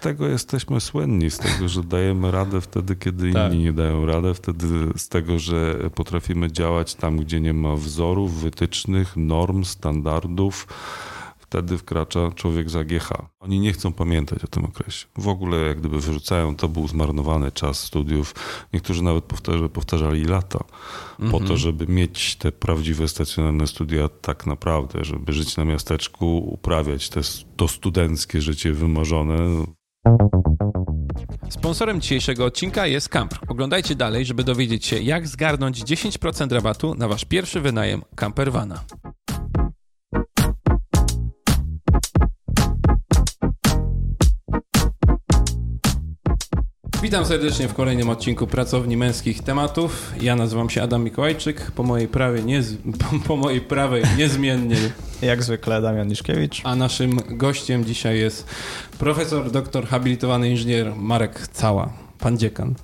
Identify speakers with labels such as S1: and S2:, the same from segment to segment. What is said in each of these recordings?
S1: tego jesteśmy słynni, z tego, że dajemy radę wtedy, kiedy
S2: Tak.
S1: inni nie dają radę, wtedy z tego, że potrafimy działać tam, gdzie nie ma wzorów, wytycznych, norm, standardów. Wtedy wkracza człowiek z AGH. Oni nie chcą pamiętać o tym okresie. W ogóle jak gdyby wyrzucają, to był zmarnowany czas studiów. Niektórzy nawet powtarza, powtarzali lata po to, żeby mieć te prawdziwe stacjonarne studia tak naprawdę, żeby żyć na miasteczku, uprawiać te, to studenckie życie wymarzone.
S2: Sponsorem dzisiejszego odcinka jest Camper. Oglądajcie dalej, żeby dowiedzieć się, jak zgarnąć 10% rabatu na wasz pierwszy wynajem campervana. Witam serdecznie w kolejnym odcinku Pracowni Męskich Tematów. Ja nazywam się Adam Mikołajczyk. Po mojej, prawej niez... po, po mojej prawej niezmiennie
S3: Jak zwykle Damian Liszkiewicz.
S2: a naszym gościem dzisiaj jest profesor, doktor, habilitowany inżynier Marek Cała, pan dziekan.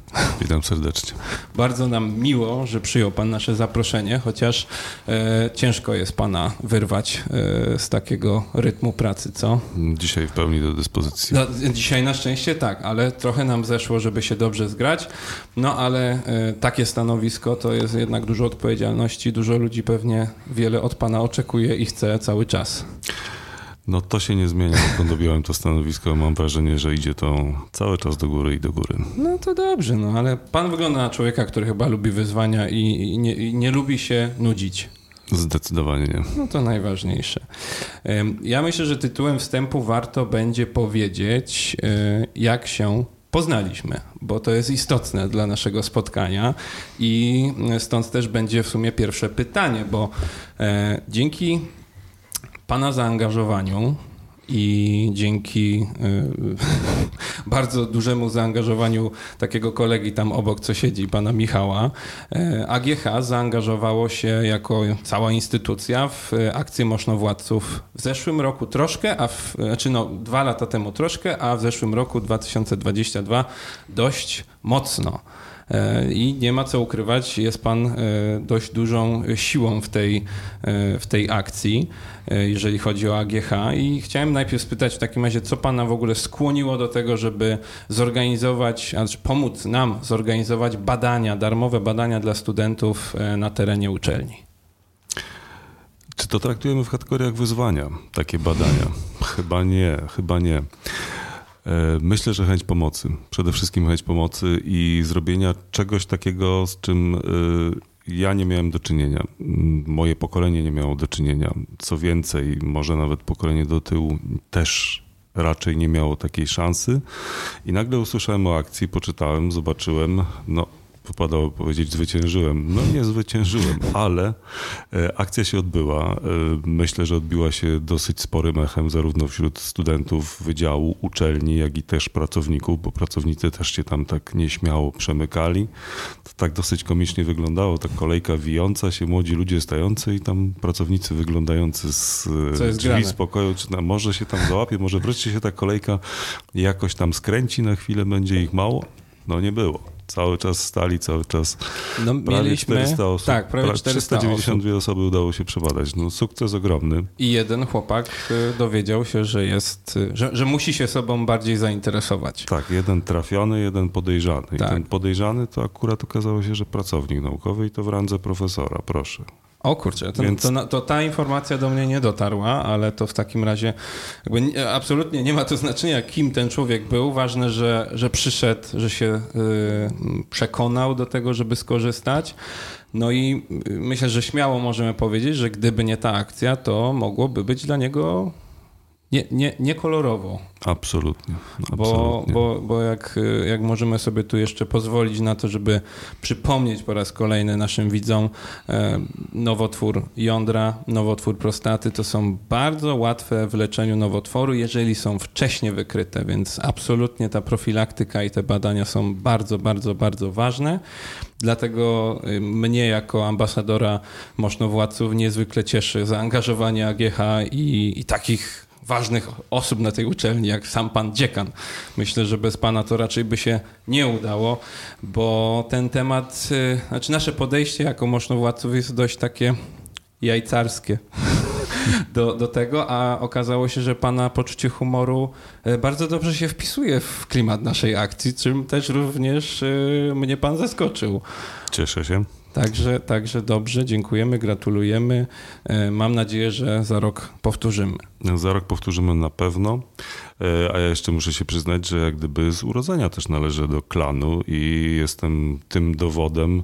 S1: Witam serdecznie.
S2: Bardzo nam miło, że przyjął pan nasze zaproszenie, chociaż e, ciężko jest pana wyrwać e, z takiego rytmu pracy, co?
S1: Dzisiaj w pełni do dyspozycji.
S2: No, dzisiaj na szczęście tak, ale trochę nam zeszło, żeby się dobrze zgrać. No ale e, takie stanowisko to jest jednak dużo odpowiedzialności, dużo ludzi pewnie wiele od pana oczekuje i chce cały czas.
S1: No to się nie zmienia, odkąd objąłem to stanowisko. Mam wrażenie, że idzie to cały czas do góry i do góry.
S2: No to dobrze, no ale pan wygląda na człowieka, który chyba lubi wyzwania i, i, nie, i nie lubi się nudzić.
S1: Zdecydowanie nie.
S2: No to najważniejsze. Ja myślę, że tytułem wstępu warto będzie powiedzieć, e, jak się poznaliśmy, bo to jest istotne dla naszego spotkania i stąd też będzie w sumie pierwsze pytanie, bo e, dzięki Pana zaangażowaniu i dzięki y, bardzo dużemu zaangażowaniu takiego kolegi tam obok, co siedzi, pana Michała, y, AGH zaangażowało się jako cała instytucja w akcję Moszno-Władców w zeszłym roku troszkę, a w, znaczy no dwa lata temu troszkę, a w zeszłym roku 2022 dość mocno. E, I nie ma co ukrywać, jest pan e, dość dużą siłą w tej, e, w tej akcji, jeżeli chodzi o AGH. I chciałem najpierw spytać w takim razie, co pana w ogóle skłoniło do tego, żeby zorganizować, znaczy pomóc nam zorganizować badania, darmowe badania dla studentów na terenie uczelni.
S1: Czy to traktujemy w kategoriach wyzwania, takie badania? Chyba nie, chyba nie. E, Myślę, że chęć pomocy. Przede wszystkim chęć pomocy i zrobienia czegoś takiego, z czym e, ja nie miałem do czynienia. Moje pokolenie nie miało do czynienia. Co więcej, może nawet pokolenie do tyłu też raczej nie miało takiej szansy. I nagle usłyszałem o akcji, poczytałem, zobaczyłem, no wypadało powiedzieć zwyciężyłem. No nie zwyciężyłem, ale e, akcja się odbyła. E, Myślę, że odbiła się dosyć sporym echem zarówno wśród studentów wydziału, uczelni, jak i też pracowników, bo pracownicy też się tam tak nieśmiało przemykali. To tak dosyć komicznie wyglądało, ta kolejka wijąca się, młodzi ludzie stający i tam pracownicy wyglądający z e, drzwi z pokoju, czy na, może się tam załapie, może wreszcie się ta kolejka jakoś tam skręci, na chwilę będzie ich mało. No nie było. Cały czas stali, cały czas
S2: No,
S1: prawie
S2: mieliśmy,
S1: 400 osób.
S2: Tak, prawie
S1: pra-
S2: 400 osób.
S1: 392 osoby udało się przebadać. No sukces ogromny.
S2: I jeden chłopak y, dowiedział się, że jest, y, że, że musi się sobą bardziej zainteresować.
S1: Tak, jeden trafiony, jeden podejrzany. I
S2: Tak.
S1: ten podejrzany to akurat okazało się, że pracownik naukowy i to w randze profesora, proszę.
S2: O kurczę, to,
S1: Więc-
S2: to, to ta informacja do mnie nie dotarła, ale to w takim razie jakby nie, absolutnie nie ma to znaczenia, kim ten człowiek był. Ważne, że, że przyszedł, że się y, przekonał do tego, żeby skorzystać. No i y, myślę, że śmiało możemy powiedzieć, że gdyby nie ta akcja, to mogłoby być dla niego nie, nie, niekolorowo.
S1: Absolutnie.
S2: Bo,
S1: absolutnie.
S2: bo, bo jak, jak możemy sobie tu jeszcze pozwolić na to, żeby przypomnieć po raz kolejny naszym widzom, e, nowotwór jądra, nowotwór prostaty to są bardzo łatwe w leczeniu nowotworu, jeżeli są wcześnie wykryte, więc absolutnie ta profilaktyka i te badania są bardzo, bardzo, bardzo ważne. Dlatego y, mnie jako ambasadora Moszno-Władców niezwykle cieszy zaangażowanie AGH i, i takich ważnych osób na tej uczelni, jak sam pan dziekan. Myślę, że bez pana to raczej by się nie udało, bo ten temat, y, znaczy nasze podejście jako Moszno-Władców jest dość takie jajcarskie. do, do tego, a okazało się, że pana poczucie humoru e, bardzo dobrze się wpisuje w klimat naszej akcji, czym też również e, mnie pan zaskoczył.
S1: Cieszę się.
S2: Także, także dobrze, dziękujemy, gratulujemy. E, mam nadzieję, że za rok powtórzymy.
S1: Za rok powtórzymy na pewno, e, a ja jeszcze muszę się przyznać, że jak gdyby z urodzenia też należę do klanu i jestem tym dowodem.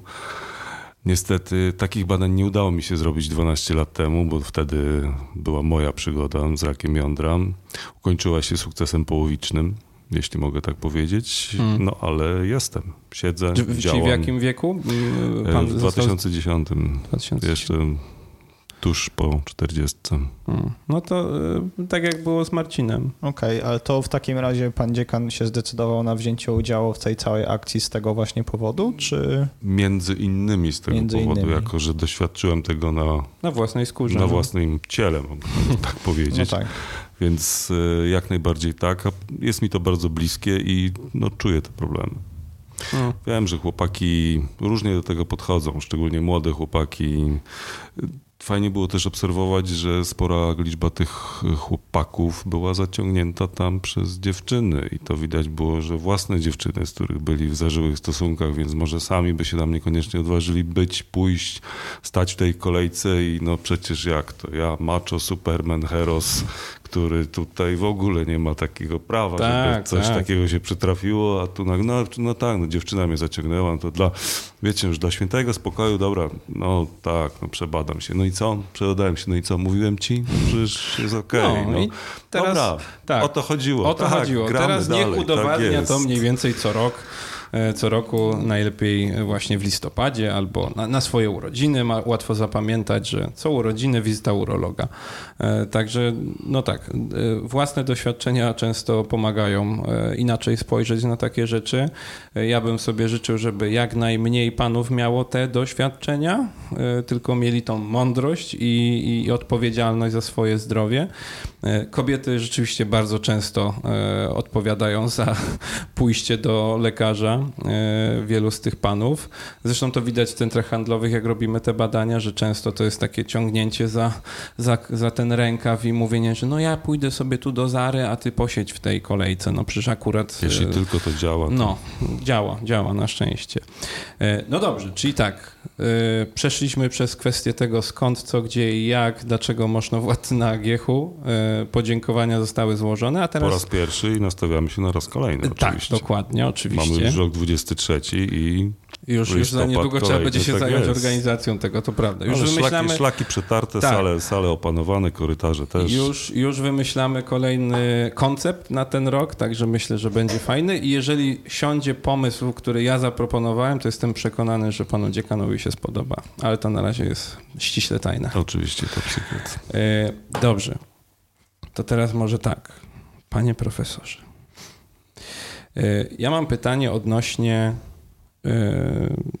S1: Niestety takich badań nie udało mi się zrobić 12 lat temu, bo wtedy była moja przygoda z rakiem jądra. Ukończyła się sukcesem połowicznym jeśli mogę tak powiedzieć. Hmm. No ale jestem, siedzę,
S2: Czy,
S1: działam.
S2: w jakim wieku?
S1: Pan w 2010. 2010. Jeszcze tuż po 40.
S2: Hmm. No to y, tak jak było z Marcinem.
S3: Okej, okay, ale to w takim razie pan dziekan się zdecydował na wzięcie udziału w tej całej akcji z tego właśnie powodu, czy?
S1: Między innymi z tego Między powodu, innymi. jako że doświadczyłem tego na,
S2: na własnej skórze.
S1: Na no. własnym ciele, mogę tak powiedzieć. No tak. Więc e, jak najbardziej tak. Jest mi to bardzo bliskie i no, czuję te problemy. No. Wiem, że chłopaki różnie do tego podchodzą, szczególnie młode chłopaki Fajnie było też obserwować, że spora liczba tych chłopaków była zaciągnięta tam przez dziewczyny i to widać było, że własne dziewczyny, z których byli w zażyłych stosunkach, więc może sami by się tam niekoniecznie odważyli być, pójść, stać w tej kolejce i no przecież jak to, ja macho, superman, heros, który tutaj w ogóle nie ma takiego prawa, tak, żeby coś tak. takiego się przytrafiło, a tu no, no tak, no dziewczyna mnie zaciągnęła, to dla, wiecie, już dla świętego spokoju, dobra, no tak, no przebadam się, no i co? Przebadałem się, no i co? Mówiłem ci? No, przecież jest okej. Okay, no, no. teraz, dobra, tak, o to chodziło.
S2: O to
S1: tak,
S2: chodziło. Teraz dalej, niech tak udowadnia to mniej więcej co rok co roku, najlepiej właśnie w listopadzie albo na, na swoje urodziny. Ma łatwo zapamiętać, że co urodziny wizyta urologa. E, także no tak, e, własne doświadczenia często pomagają inaczej spojrzeć na takie rzeczy. Ja bym sobie życzył, żeby jak najmniej panów miało te doświadczenia, tylko mieli tą mądrość i, i odpowiedzialność za swoje zdrowie. Kobiety rzeczywiście bardzo często odpowiadają za pójście do lekarza E, wielu z tych panów. Zresztą to widać w centrach handlowych, jak robimy te badania, że często to jest takie ciągnięcie za, za, za ten rękaw i mówienie, że no ja pójdę sobie tu do Zary, a ty posiedź w tej kolejce. No przecież akurat...
S1: Jeśli e, tylko to działa. To...
S2: No, działa, działa na szczęście. E, no dobrze, czyli tak, przeszliśmy przez kwestię tego skąd, co, gdzie i jak, dlaczego można władcy na Giechu. Podziękowania zostały złożone, a teraz...
S1: Po raz pierwszy i nastawiamy się na raz kolejny
S2: tak, oczywiście. Tak, dokładnie, oczywiście.
S1: Mamy już 23 i
S2: już, już za niedługo trzeba będzie się tak zająć jest. organizacją tego, to prawda. Już
S1: Ale wymyślamy... szlaki, szlaki przetarte, tak. sale, sale opanowane, korytarze też.
S2: Już, już wymyślamy kolejny koncept na ten rok, także myślę, że będzie fajny i jeżeli siądzie pomysł, który ja zaproponowałem, to jestem przekonany, że panu dziekanowi się spodoba. Ale to na razie jest ściśle tajne.
S1: Oczywiście, to przykład.
S2: E, dobrze. To teraz może tak. Panie profesorze. E, ja mam pytanie odnośnie e,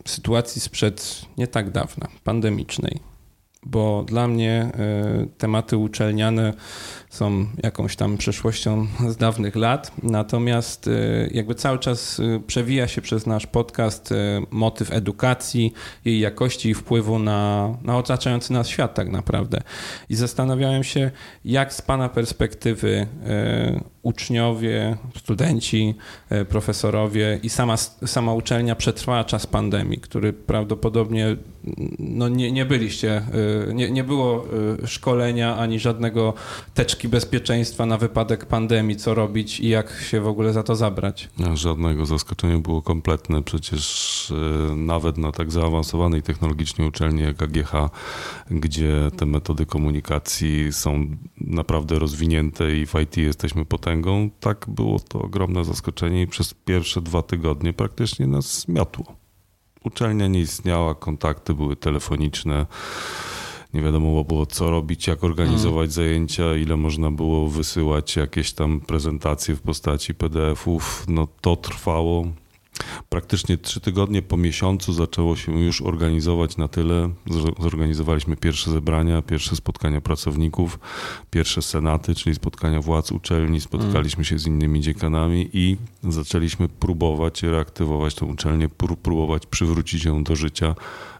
S2: sytuacji sprzed nie tak dawna, pandemicznej, bo dla mnie e, tematy uczelniane są jakąś tam przeszłością z dawnych lat, natomiast jakby cały czas przewija się przez nasz podcast motyw edukacji, jej jakości i wpływu na, na otaczający nas świat tak naprawdę. I zastanawiałem się, jak z Pana perspektywy uczniowie, studenci, e, profesorowie i sama, sama uczelnia przetrwała czas pandemii, który prawdopodobnie no nie, nie byliście, e, nie, nie było e, szkolenia ani żadnego teczki bezpieczeństwa na wypadek pandemii, co robić i jak się w ogóle za to zabrać.
S1: Żadnego zaskoczenia było kompletne. Przecież nawet na tak zaawansowanej technologicznie uczelni jak AGH, gdzie te metody komunikacji są naprawdę rozwinięte i w IT jesteśmy potężni, potęgą, tak było to ogromne zaskoczenie i przez pierwsze dwa tygodnie praktycznie nas zmiotło. Uczelnia nie istniała, kontakty były telefoniczne. Nie wiadomo było, co robić, jak organizować mm. zajęcia, ile można było wysyłać jakieś tam prezentacje w postaci PDF-ów. No to trwało Praktycznie trzy tygodnie po miesiącu zaczęło się już organizować na tyle. Zorganizowaliśmy pierwsze zebrania, pierwsze spotkania pracowników, pierwsze senaty, czyli spotkania władz uczelni. Spotkaliśmy się z innymi dziekanami i zaczęliśmy próbować reaktywować tę uczelnię, próbować przywrócić ją do życia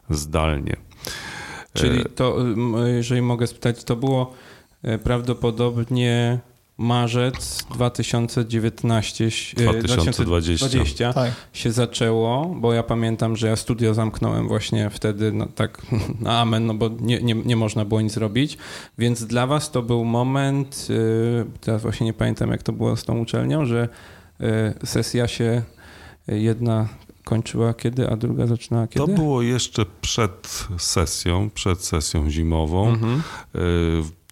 S1: zdalnie.
S2: Czyli to, jeżeli mogę spytać, to było e, prawdopodobnie marzec 2019, e,
S1: 2020.
S2: 2020
S3: Tak.
S2: się zaczęło, bo ja pamiętam, że ja studio zamknąłem właśnie wtedy, no tak na amen, no bo nie, nie, nie można było nic robić, więc dla was to był moment, y, teraz właśnie nie pamiętam jak to było z tą uczelnią, że y, sesja się y, jedna kończyła kiedy, a druga zaczynała kiedy?
S1: To było jeszcze przed sesją, przed sesją zimową.
S2: Mhm.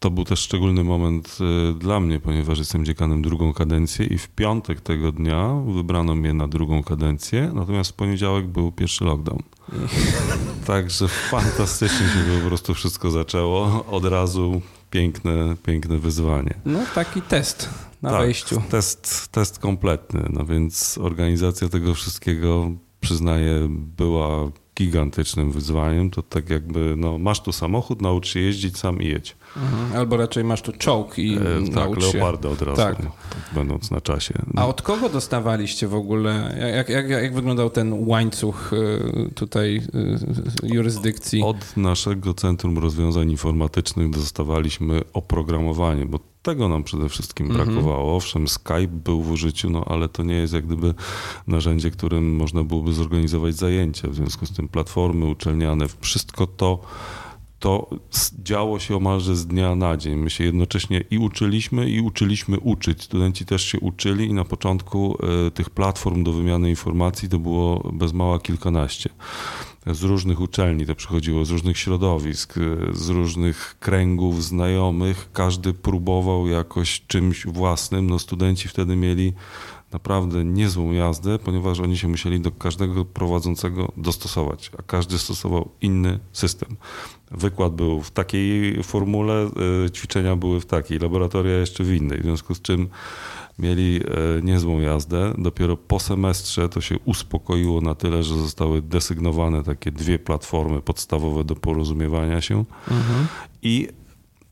S1: To był też szczególny moment e, dla mnie, ponieważ jestem dziekanem drugą kadencję i w piątek tego dnia wybrano mnie na drugą kadencję, natomiast w poniedziałek był pierwszy lockdown. Także fantastycznie się po prostu wszystko zaczęło. Od razu piękne, piękne wyzwanie.
S2: No taki test na
S1: tak,
S2: wejściu.
S1: Test, test kompletny, no więc organizacja tego wszystkiego, przyznaję, była gigantycznym wyzwaniem. To tak jakby, no masz tu samochód, naucz się jeździć sam i jedź.
S2: Mhm. Albo raczej masz tu czołg i
S1: E, tak, leoparda od razu,
S2: Tak.
S1: będąc na czasie.
S2: A od kogo dostawaliście w ogóle? Jak, jak, jak wyglądał ten łańcuch y, tutaj y, jurysdykcji?
S1: Od naszego Centrum Rozwiązań Informatycznych dostawaliśmy oprogramowanie, bo tego nam przede wszystkim
S2: Mhm.
S1: brakowało. Owszem, Skype był w użyciu, no ale to nie jest jak gdyby narzędzie, którym można byłoby zorganizować zajęcia. W związku z tym platformy uczelniane, wszystko to to działo się omalże z dnia na dzień. My się jednocześnie i uczyliśmy, i uczyliśmy uczyć. Studenci też się uczyli i na początku e, tych platform do wymiany informacji to było bez mała kilkanaście. Z różnych uczelni to przychodziło, z różnych środowisk, e, z różnych kręgów znajomych. Każdy próbował jakoś czymś własnym. No studenci wtedy mieli naprawdę niezłą jazdę, ponieważ oni się musieli do każdego prowadzącego dostosować, a każdy stosował inny system. Wykład był w takiej formule, y, ćwiczenia były w takiej, laboratoria jeszcze w innej, w związku z czym mieli e, niezłą jazdę. Dopiero po semestrze to się uspokoiło na tyle, że zostały desygnowane takie dwie platformy podstawowe do porozumiewania się
S2: Mhm.
S1: i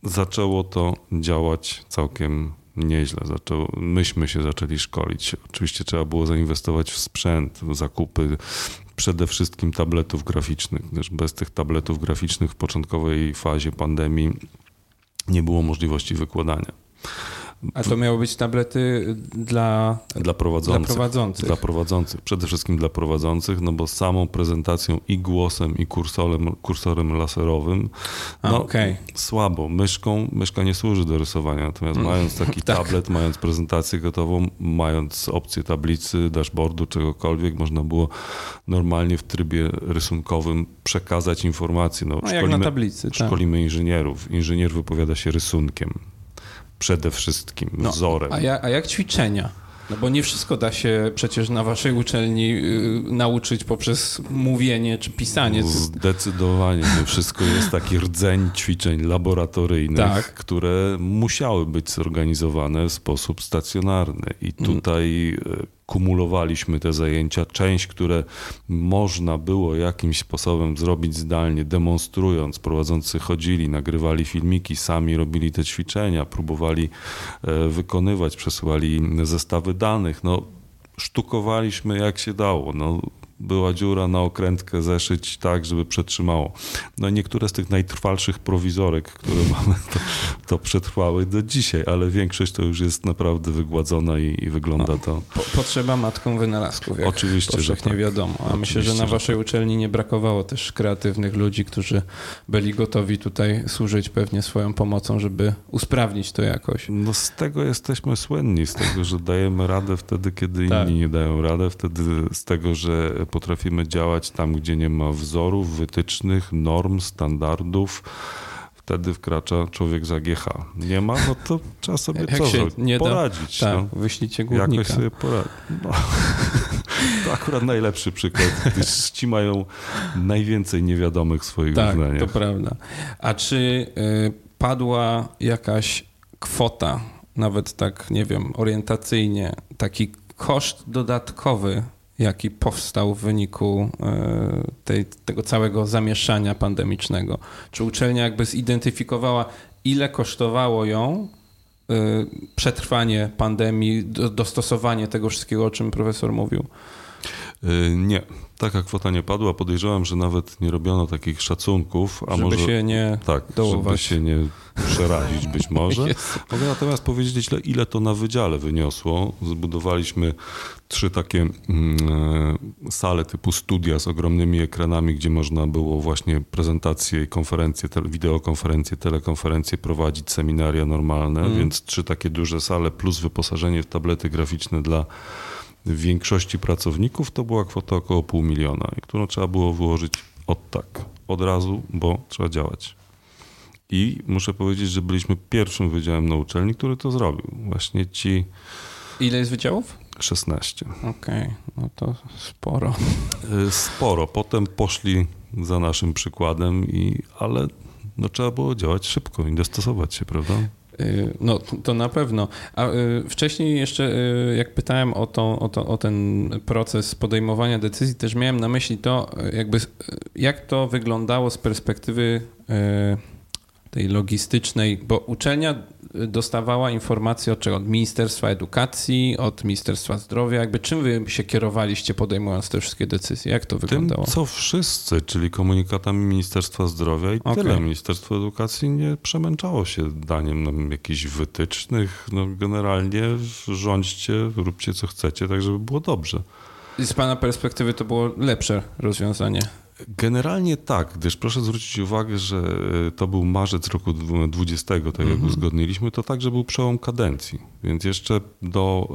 S1: zaczęło to działać całkiem nieźle. Zaczęło, myśmy się zaczęli szkolić. Oczywiście trzeba było zainwestować w sprzęt, w zakupy przede wszystkim tabletów graficznych, gdyż bez tych tabletów graficznych w początkowej fazie pandemii nie było możliwości wykładania.
S2: A to miały być tablety dla,
S1: Dla prowadzących.
S2: dla prowadzących.
S1: Dla prowadzących, przede wszystkim dla prowadzących, no bo samą prezentacją i głosem, i kursorem, kursorem laserowym,
S2: A,
S1: no
S2: okej.
S1: słabo. Myszką, myszka nie służy do rysowania, natomiast
S2: Mm,
S1: mając taki
S2: tak.
S1: tablet, mając prezentację gotową, mając opcję tablicy, dashboardu, czegokolwiek, można było normalnie w trybie rysunkowym przekazać informacje. No,
S2: No, jak na tablicy. Tak.
S1: szkolimy inżynierów. Inżynier wypowiada się rysunkiem. Przede wszystkim,
S2: No,
S1: wzorem.
S2: A, ja, a jak ćwiczenia? No bo nie wszystko da się przecież na waszej uczelni y, nauczyć poprzez mówienie czy pisanie. To-
S1: Zdecydowanie. Nie wszystko jest taki rdzeń ćwiczeń laboratoryjnych,
S2: Tak.
S1: które musiały być zorganizowane w sposób stacjonarny. I
S2: Mm.
S1: tutaj e, kumulowaliśmy te zajęcia. Część, które można było jakimś sposobem zrobić zdalnie, demonstrując. Prowadzący chodzili, nagrywali filmiki, sami robili te ćwiczenia, próbowali e, wykonywać, przesyłali zestawy danych. No, sztukowaliśmy jak się dało. No, była dziura na okrętkę zeszyć tak, żeby przetrzymało. No niektóre z tych najtrwalszych prowizorek, które mamy, to, to przetrwały do dzisiaj, ale większość to już jest naprawdę wygładzona i, i wygląda to.
S2: Po, potrzeba matką wynalazków, jak
S1: Oczywiście, że tak.
S2: wiadomo. A myślę, że
S1: Oczywiście,
S2: na
S1: że
S2: waszej uczelni nie brakowało też kreatywnych ludzi, którzy byli gotowi tutaj służyć pewnie swoją pomocą, żeby usprawnić to jakoś.
S1: No z tego jesteśmy słynni, z tego, że dajemy radę wtedy, kiedy inni
S2: Tak.
S1: nie dają radę, wtedy z tego, że potrafimy działać tam, gdzie nie ma wzorów, wytycznych, norm, standardów. Wtedy wkracza człowiek z AGH. Nie ma, no to trzeba sobie
S2: Jak
S1: co
S2: nie da,
S1: Poradzić.
S2: Tak,
S1: no.
S2: wyślijcie
S1: Jakoś
S2: górnika.
S1: sobie poradzić. No. To akurat najlepszy przykład, gdyż ci mają najwięcej niewiadomych swoich
S2: Tak, to prawda. A czy y, padła jakaś kwota, nawet tak, nie wiem, orientacyjnie, taki koszt dodatkowy, jaki powstał w wyniku y, tej, tego całego zamieszania pandemicznego? Czy uczelnia jakby zidentyfikowała, ile kosztowało ją y, przetrwanie pandemii, do, dostosowanie tego wszystkiego, o czym profesor mówił?
S1: Y, Nie, taka kwota nie padła. Podejrzewam, że nawet nie robiono takich szacunków, a
S2: żeby
S1: może
S2: się nie
S1: tak, żeby
S2: dołować.
S1: się nie przerazić być może. Mogę natomiast powiedzieć, ile, ile to na wydziale wyniosło. Zbudowaliśmy trzy takie mm, e, sale typu studia z ogromnymi ekranami, gdzie można było właśnie prezentacje i konferencje, te, wideokonferencje, telekonferencje prowadzić, seminaria normalne,
S2: Mhm.
S1: więc trzy takie duże sale plus wyposażenie w tablety graficzne dla większości pracowników to była kwota około pół miliona, którą trzeba było wyłożyć od tak, od razu, bo trzeba działać. I muszę powiedzieć, że byliśmy pierwszym wydziałem na uczelni, który to zrobił. Właśnie ci
S2: Ile jest wydziałów?
S1: 16.
S2: Okej, no to sporo.
S1: Y, Sporo. Potem poszli za naszym przykładem, i, ale no, trzeba było działać szybko i dostosować się, prawda?
S2: Y, No, to- na pewno. A y, wcześniej jeszcze, y, jak pytałem o, to, o, to, o ten proces podejmowania decyzji, też miałem na myśli to, jakby, jak to wyglądało z perspektywy tej logistycznej, bo uczelnia dostawała informacje od czego? Od Ministerstwa Edukacji, od Ministerstwa Zdrowia. Jakby czym wy się kierowaliście podejmując te wszystkie decyzje? Jak to
S1: Tym,
S2: wyglądało?
S1: co wszyscy, czyli komunikatami Ministerstwa Zdrowia i
S2: Okej.
S1: tyle. Ministerstwo Edukacji nie przemęczało się daniem nam jakichś wytycznych. No, generalnie rządźcie, róbcie co chcecie, tak żeby było dobrze.
S2: I Z pana perspektywy to było lepsze rozwiązanie.
S1: Generalnie tak, gdyż proszę zwrócić uwagę, że e, to był marzec roku 2020, tak jak
S2: Mhm.
S1: uzgodniliśmy, to także był przełom kadencji. Więc jeszcze do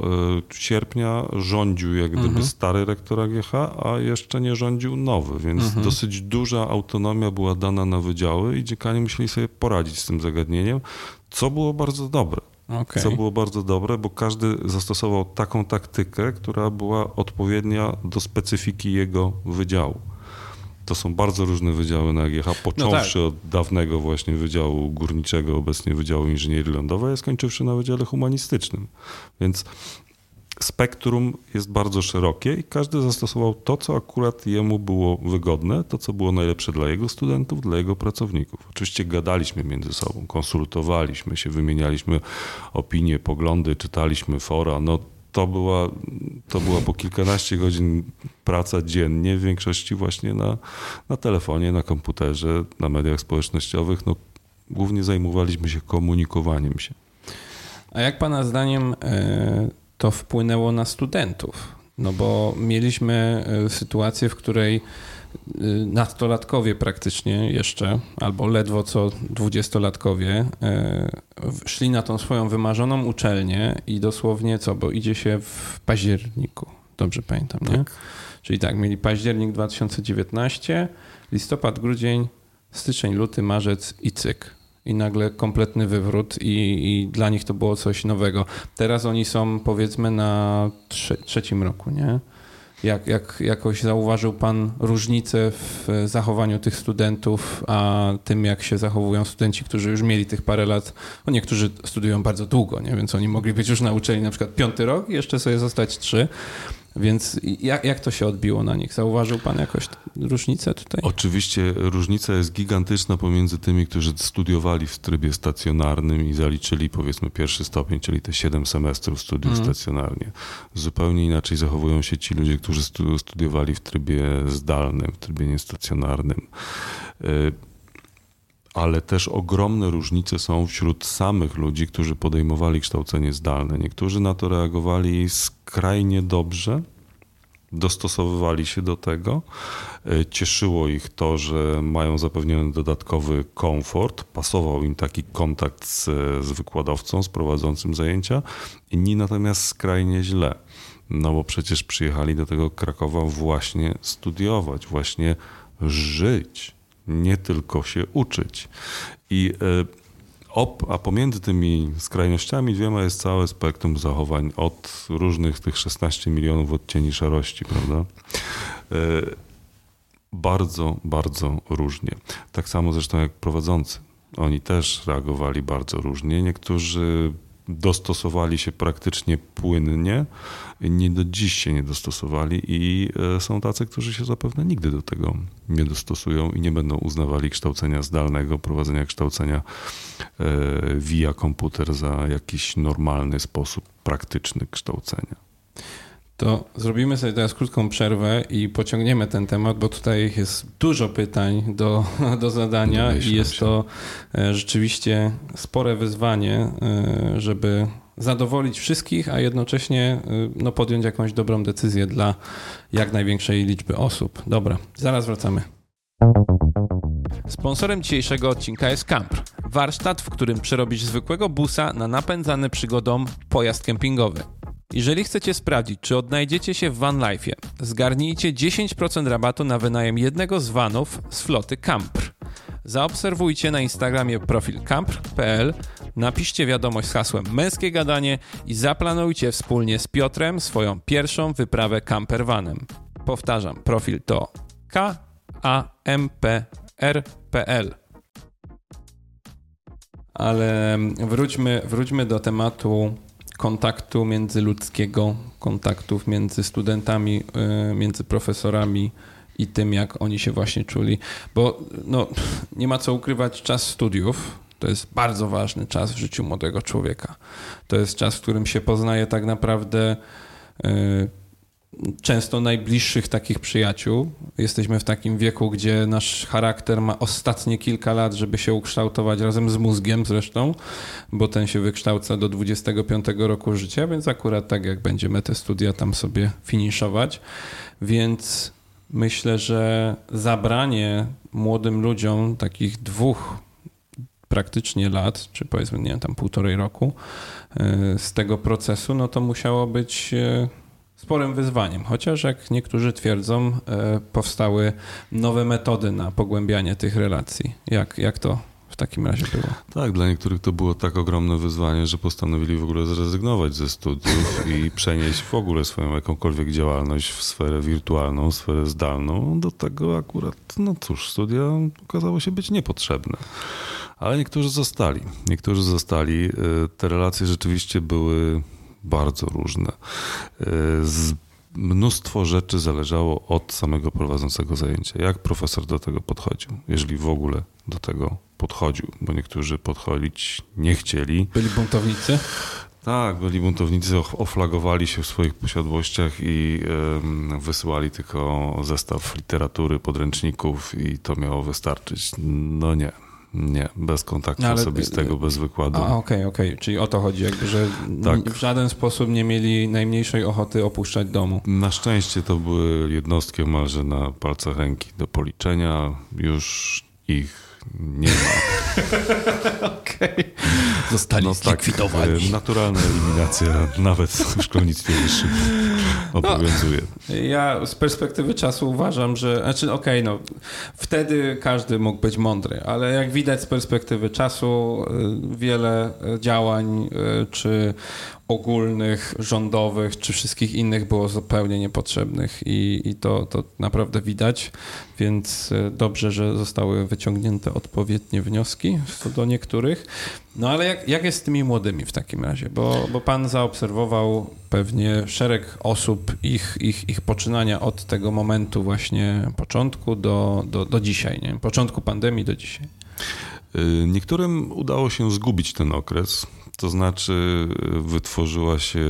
S1: e, sierpnia rządził jak gdyby
S2: Mhm.
S1: stary rektor AGH, a jeszcze nie rządził nowy, więc
S2: Mhm.
S1: dosyć duża autonomia była dana na wydziały i dziekanie musieli sobie poradzić z tym zagadnieniem, co było bardzo dobre.
S2: Okej.
S1: Co było bardzo dobre, bo każdy zastosował taką taktykę, która była odpowiednia do specyfiki jego wydziału. To są bardzo różne wydziały na AGH, począwszy od dawnego właśnie Wydziału Górniczego, obecnie Wydziału Inżynierii Lądowej, a skończywszy na Wydziale Humanistycznym. Więc spektrum jest bardzo szerokie i każdy zastosował to, co akurat jemu było wygodne, to, co było najlepsze dla jego studentów, dla jego pracowników. Oczywiście gadaliśmy między sobą, konsultowaliśmy się, wymienialiśmy opinie, poglądy, czytaliśmy fora. No, to była, to była po kilkanaście godzin praca dziennie, w większości właśnie na, na telefonie, na komputerze, na mediach społecznościowych. No, głównie zajmowaliśmy się komunikowaniem się.
S2: A jak Pana zdaniem e, to wpłynęło na studentów? No bo mieliśmy e, sytuację, w której nastolatkowie praktycznie jeszcze, albo ledwo co dwudziestolatkowie, w- szli na tą swoją wymarzoną uczelnię i dosłownie co, bo idzie się w październiku, dobrze pamiętam, nie?
S1: Tak.
S2: Czyli tak, mieli październik 2019, listopad, grudzień, styczeń, luty, marzec i cyk. I nagle kompletny wywrót i, i dla nich to było coś nowego. Teraz oni są powiedzmy na trze- trzecim roku, nie? Jak, jak jakoś zauważył pan różnicę w zachowaniu tych studentów, a tym jak się zachowują studenci, którzy już mieli tych parę lat, no niektórzy studiują bardzo długo, nie? więc oni mogli być już nauczeni na przykład piąty rok i jeszcze sobie zostać trzy. Więc jak, jak to się odbiło na nich? Zauważył pan jakoś różnicę tutaj?
S1: Oczywiście różnica jest gigantyczna pomiędzy tymi, którzy studiowali w trybie stacjonarnym i zaliczyli powiedzmy pierwszy stopień, czyli te 7 semestrów studiów
S2: Mhm.
S1: stacjonarnie. Zupełnie inaczej zachowują się ci ludzie, którzy stu- studiowali w trybie zdalnym, w trybie niestacjonarnym. Ale też ogromne różnice są wśród samych ludzi, którzy podejmowali kształcenie zdalne. Niektórzy na to reagowali skrajnie dobrze, dostosowywali się do tego. E, Cieszyło ich to, że mają zapewniony dodatkowy komfort, pasował im taki kontakt z, z wykładowcą, z prowadzącym zajęcia. Inni natomiast skrajnie źle, no bo przecież przyjechali do tego Krakowa właśnie studiować, właśnie żyć, nie tylko się uczyć. I e, Op, a pomiędzy tymi skrajnościami dwiema jest całe spektrum zachowań od różnych tych 16 milionów odcieni szarości, prawda? E, Bardzo, bardzo różnie. Tak samo zresztą jak prowadzący. Oni też reagowali bardzo różnie. Niektórzy dostosowali się praktycznie płynnie, inni do dziś się nie dostosowali i e, są tacy, którzy się zapewne nigdy do tego nie dostosują i nie będą uznawali kształcenia zdalnego, prowadzenia kształcenia e, via komputer za jakiś normalny sposób praktyczny kształcenia.
S2: To zrobimy sobie teraz krótką przerwę i pociągniemy ten temat, bo tutaj jest dużo pytań do, do zadania i jest to e, rzeczywiście spore wyzwanie, e, żeby zadowolić wszystkich, a jednocześnie e, no, podjąć jakąś dobrą decyzję dla jak największej liczby osób. Dobra, zaraz wracamy. Sponsorem dzisiejszego odcinka jest Campr. Warsztat, w którym przerobisz zwykłego busa na napędzany przygodą pojazd kempingowy. Jeżeli chcecie sprawdzić, czy odnajdziecie się w vanlife'ie, zgarnijcie 10% rabatu na wynajem jednego z vanów z floty Campr. Zaobserwujcie na Instagramie profil campr.pl, napiszcie wiadomość z hasłem męskie gadanie i zaplanujcie wspólnie z Piotrem swoją pierwszą wyprawę campervanem. Powtarzam, profil to k a m p r.pl. Ale wróćmy, wróćmy do tematu kontaktu międzyludzkiego, kontaktów między studentami, y, między profesorami i tym, jak oni się właśnie czuli. Bo no, nie ma co ukrywać, czas studiów to jest bardzo ważny czas w życiu młodego człowieka. To jest czas, w którym się poznaje tak naprawdę. Yy, często najbliższych takich przyjaciół. Jesteśmy w takim wieku, gdzie nasz charakter ma ostatnie kilka lat, żeby się ukształtować razem z mózgiem zresztą, bo ten się wykształca do 25 roku życia, więc akurat tak jak będziemy te studia tam sobie finiszować. Więc myślę, że zabranie młodym ludziom takich dwóch praktycznie lat, czy powiedzmy, nie wiem, tam półtorej roku e, z tego procesu, no to musiało być e, sporym wyzwaniem, chociaż jak niektórzy twierdzą, e, powstały nowe metody na pogłębianie tych relacji. Jak, jak to w takim razie było?
S1: Tak, dla niektórych to było tak ogromne wyzwanie, że postanowili w ogóle zrezygnować ze studiów i przenieść w ogóle swoją jakąkolwiek działalność w sferę wirtualną, sferę zdalną. Do tego akurat, no cóż, studia okazało się być niepotrzebne. Ale niektórzy zostali. Niektórzy zostali. E, te relacje rzeczywiście były bardzo różne. E, z mnóstwo rzeczy zależało od samego prowadzącego zajęcia. Jak profesor do tego podchodził, jeżeli w ogóle do tego podchodził, bo niektórzy podchodzić nie chcieli.
S2: Byli buntownicy?
S1: Tak, byli buntownicy, oflagowali się w swoich posiadłościach i wysyłali tylko zestaw literatury, podręczników i to miało wystarczyć. No nie, nie, bez kontaktu Ale... osobistego, bez wykładu.
S2: Okej, okej, okay, okay. czyli o to chodzi, jakby, że tak. w żaden sposób nie mieli najmniejszej ochoty opuszczać domu.
S1: Na szczęście to były jednostki omalże na palcach ręki do policzenia. Już ich nie ma.
S2: Okej. Okay. Zostali no, zlikwidowani.
S1: Tak, naturalna eliminacja nawet w szkolnictwie wyższym obowiązuje.
S2: No, ja z perspektywy czasu uważam, że znaczy okej, okay, no wtedy każdy mógł być mądry, ale jak widać z perspektywy czasu y, wiele działań y, czy ogólnych, rządowych czy wszystkich innych było zupełnie niepotrzebnych i, i to, to naprawdę widać, więc e, dobrze, że zostały wyciągnięte odpowiednie wnioski co do niektórych. No ale jak, jak jest z tymi młodymi w takim razie? Bo, bo pan zaobserwował pewnie szereg osób, ich, ich, ich poczynania od tego momentu właśnie początku do, do, do dzisiaj, nie? początku pandemii do dzisiaj.
S1: Y, niektórym udało się zgubić ten okres, to znaczy wytworzyła się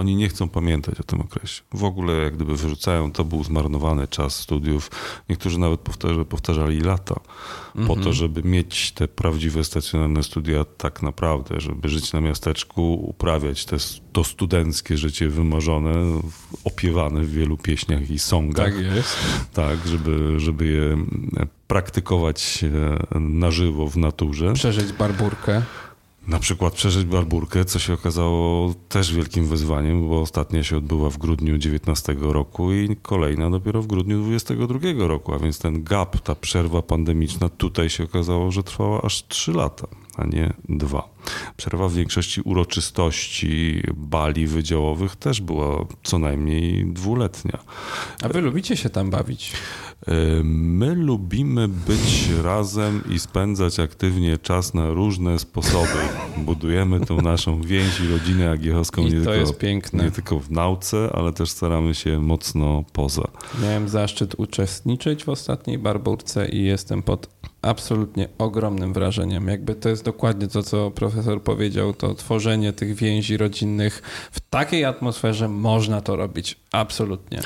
S1: oni nie chcą pamiętać o tym okresie. W ogóle jak gdyby wyrzucają, to był zmarnowany czas studiów. Niektórzy nawet powtarzali, powtarzali lata po to, mhm. żeby mieć te prawdziwe stacjonarne studia tak naprawdę, żeby żyć na miasteczku, uprawiać te, to studenckie życie wymarzone, opiewane w wielu pieśniach i songach.
S2: Tak jest.
S1: Tak, żeby, żeby je praktykować na żywo w naturze.
S2: Przeżyć barburkę.
S1: Na przykład przeżyć barburkę, co się okazało też wielkim wyzwaniem, bo ostatnia się odbyła w grudniu 19 roku i kolejna dopiero w grudniu 22 roku, a więc ten gap, ta przerwa pandemiczna tutaj się okazało, że trwała aż 3 lata, a nie dwa. Przerwa w większości uroczystości bali wydziałowych też była co najmniej dwuletnia.
S2: A wy lubicie się tam bawić?
S1: My lubimy być razem i spędzać aktywnie czas na różne sposoby. Budujemy tą naszą więź i rodzinę agiechowską nie, tylko, nie tylko w nauce, ale też staramy się mocno poza.
S2: Miałem zaszczyt uczestniczyć w ostatniej barburce i jestem pod absolutnie ogromnym wrażeniem. Jakby to jest dokładnie to, co profesor powiedział, to tworzenie tych więzi rodzinnych w takiej atmosferze można to robić. Absolutnie.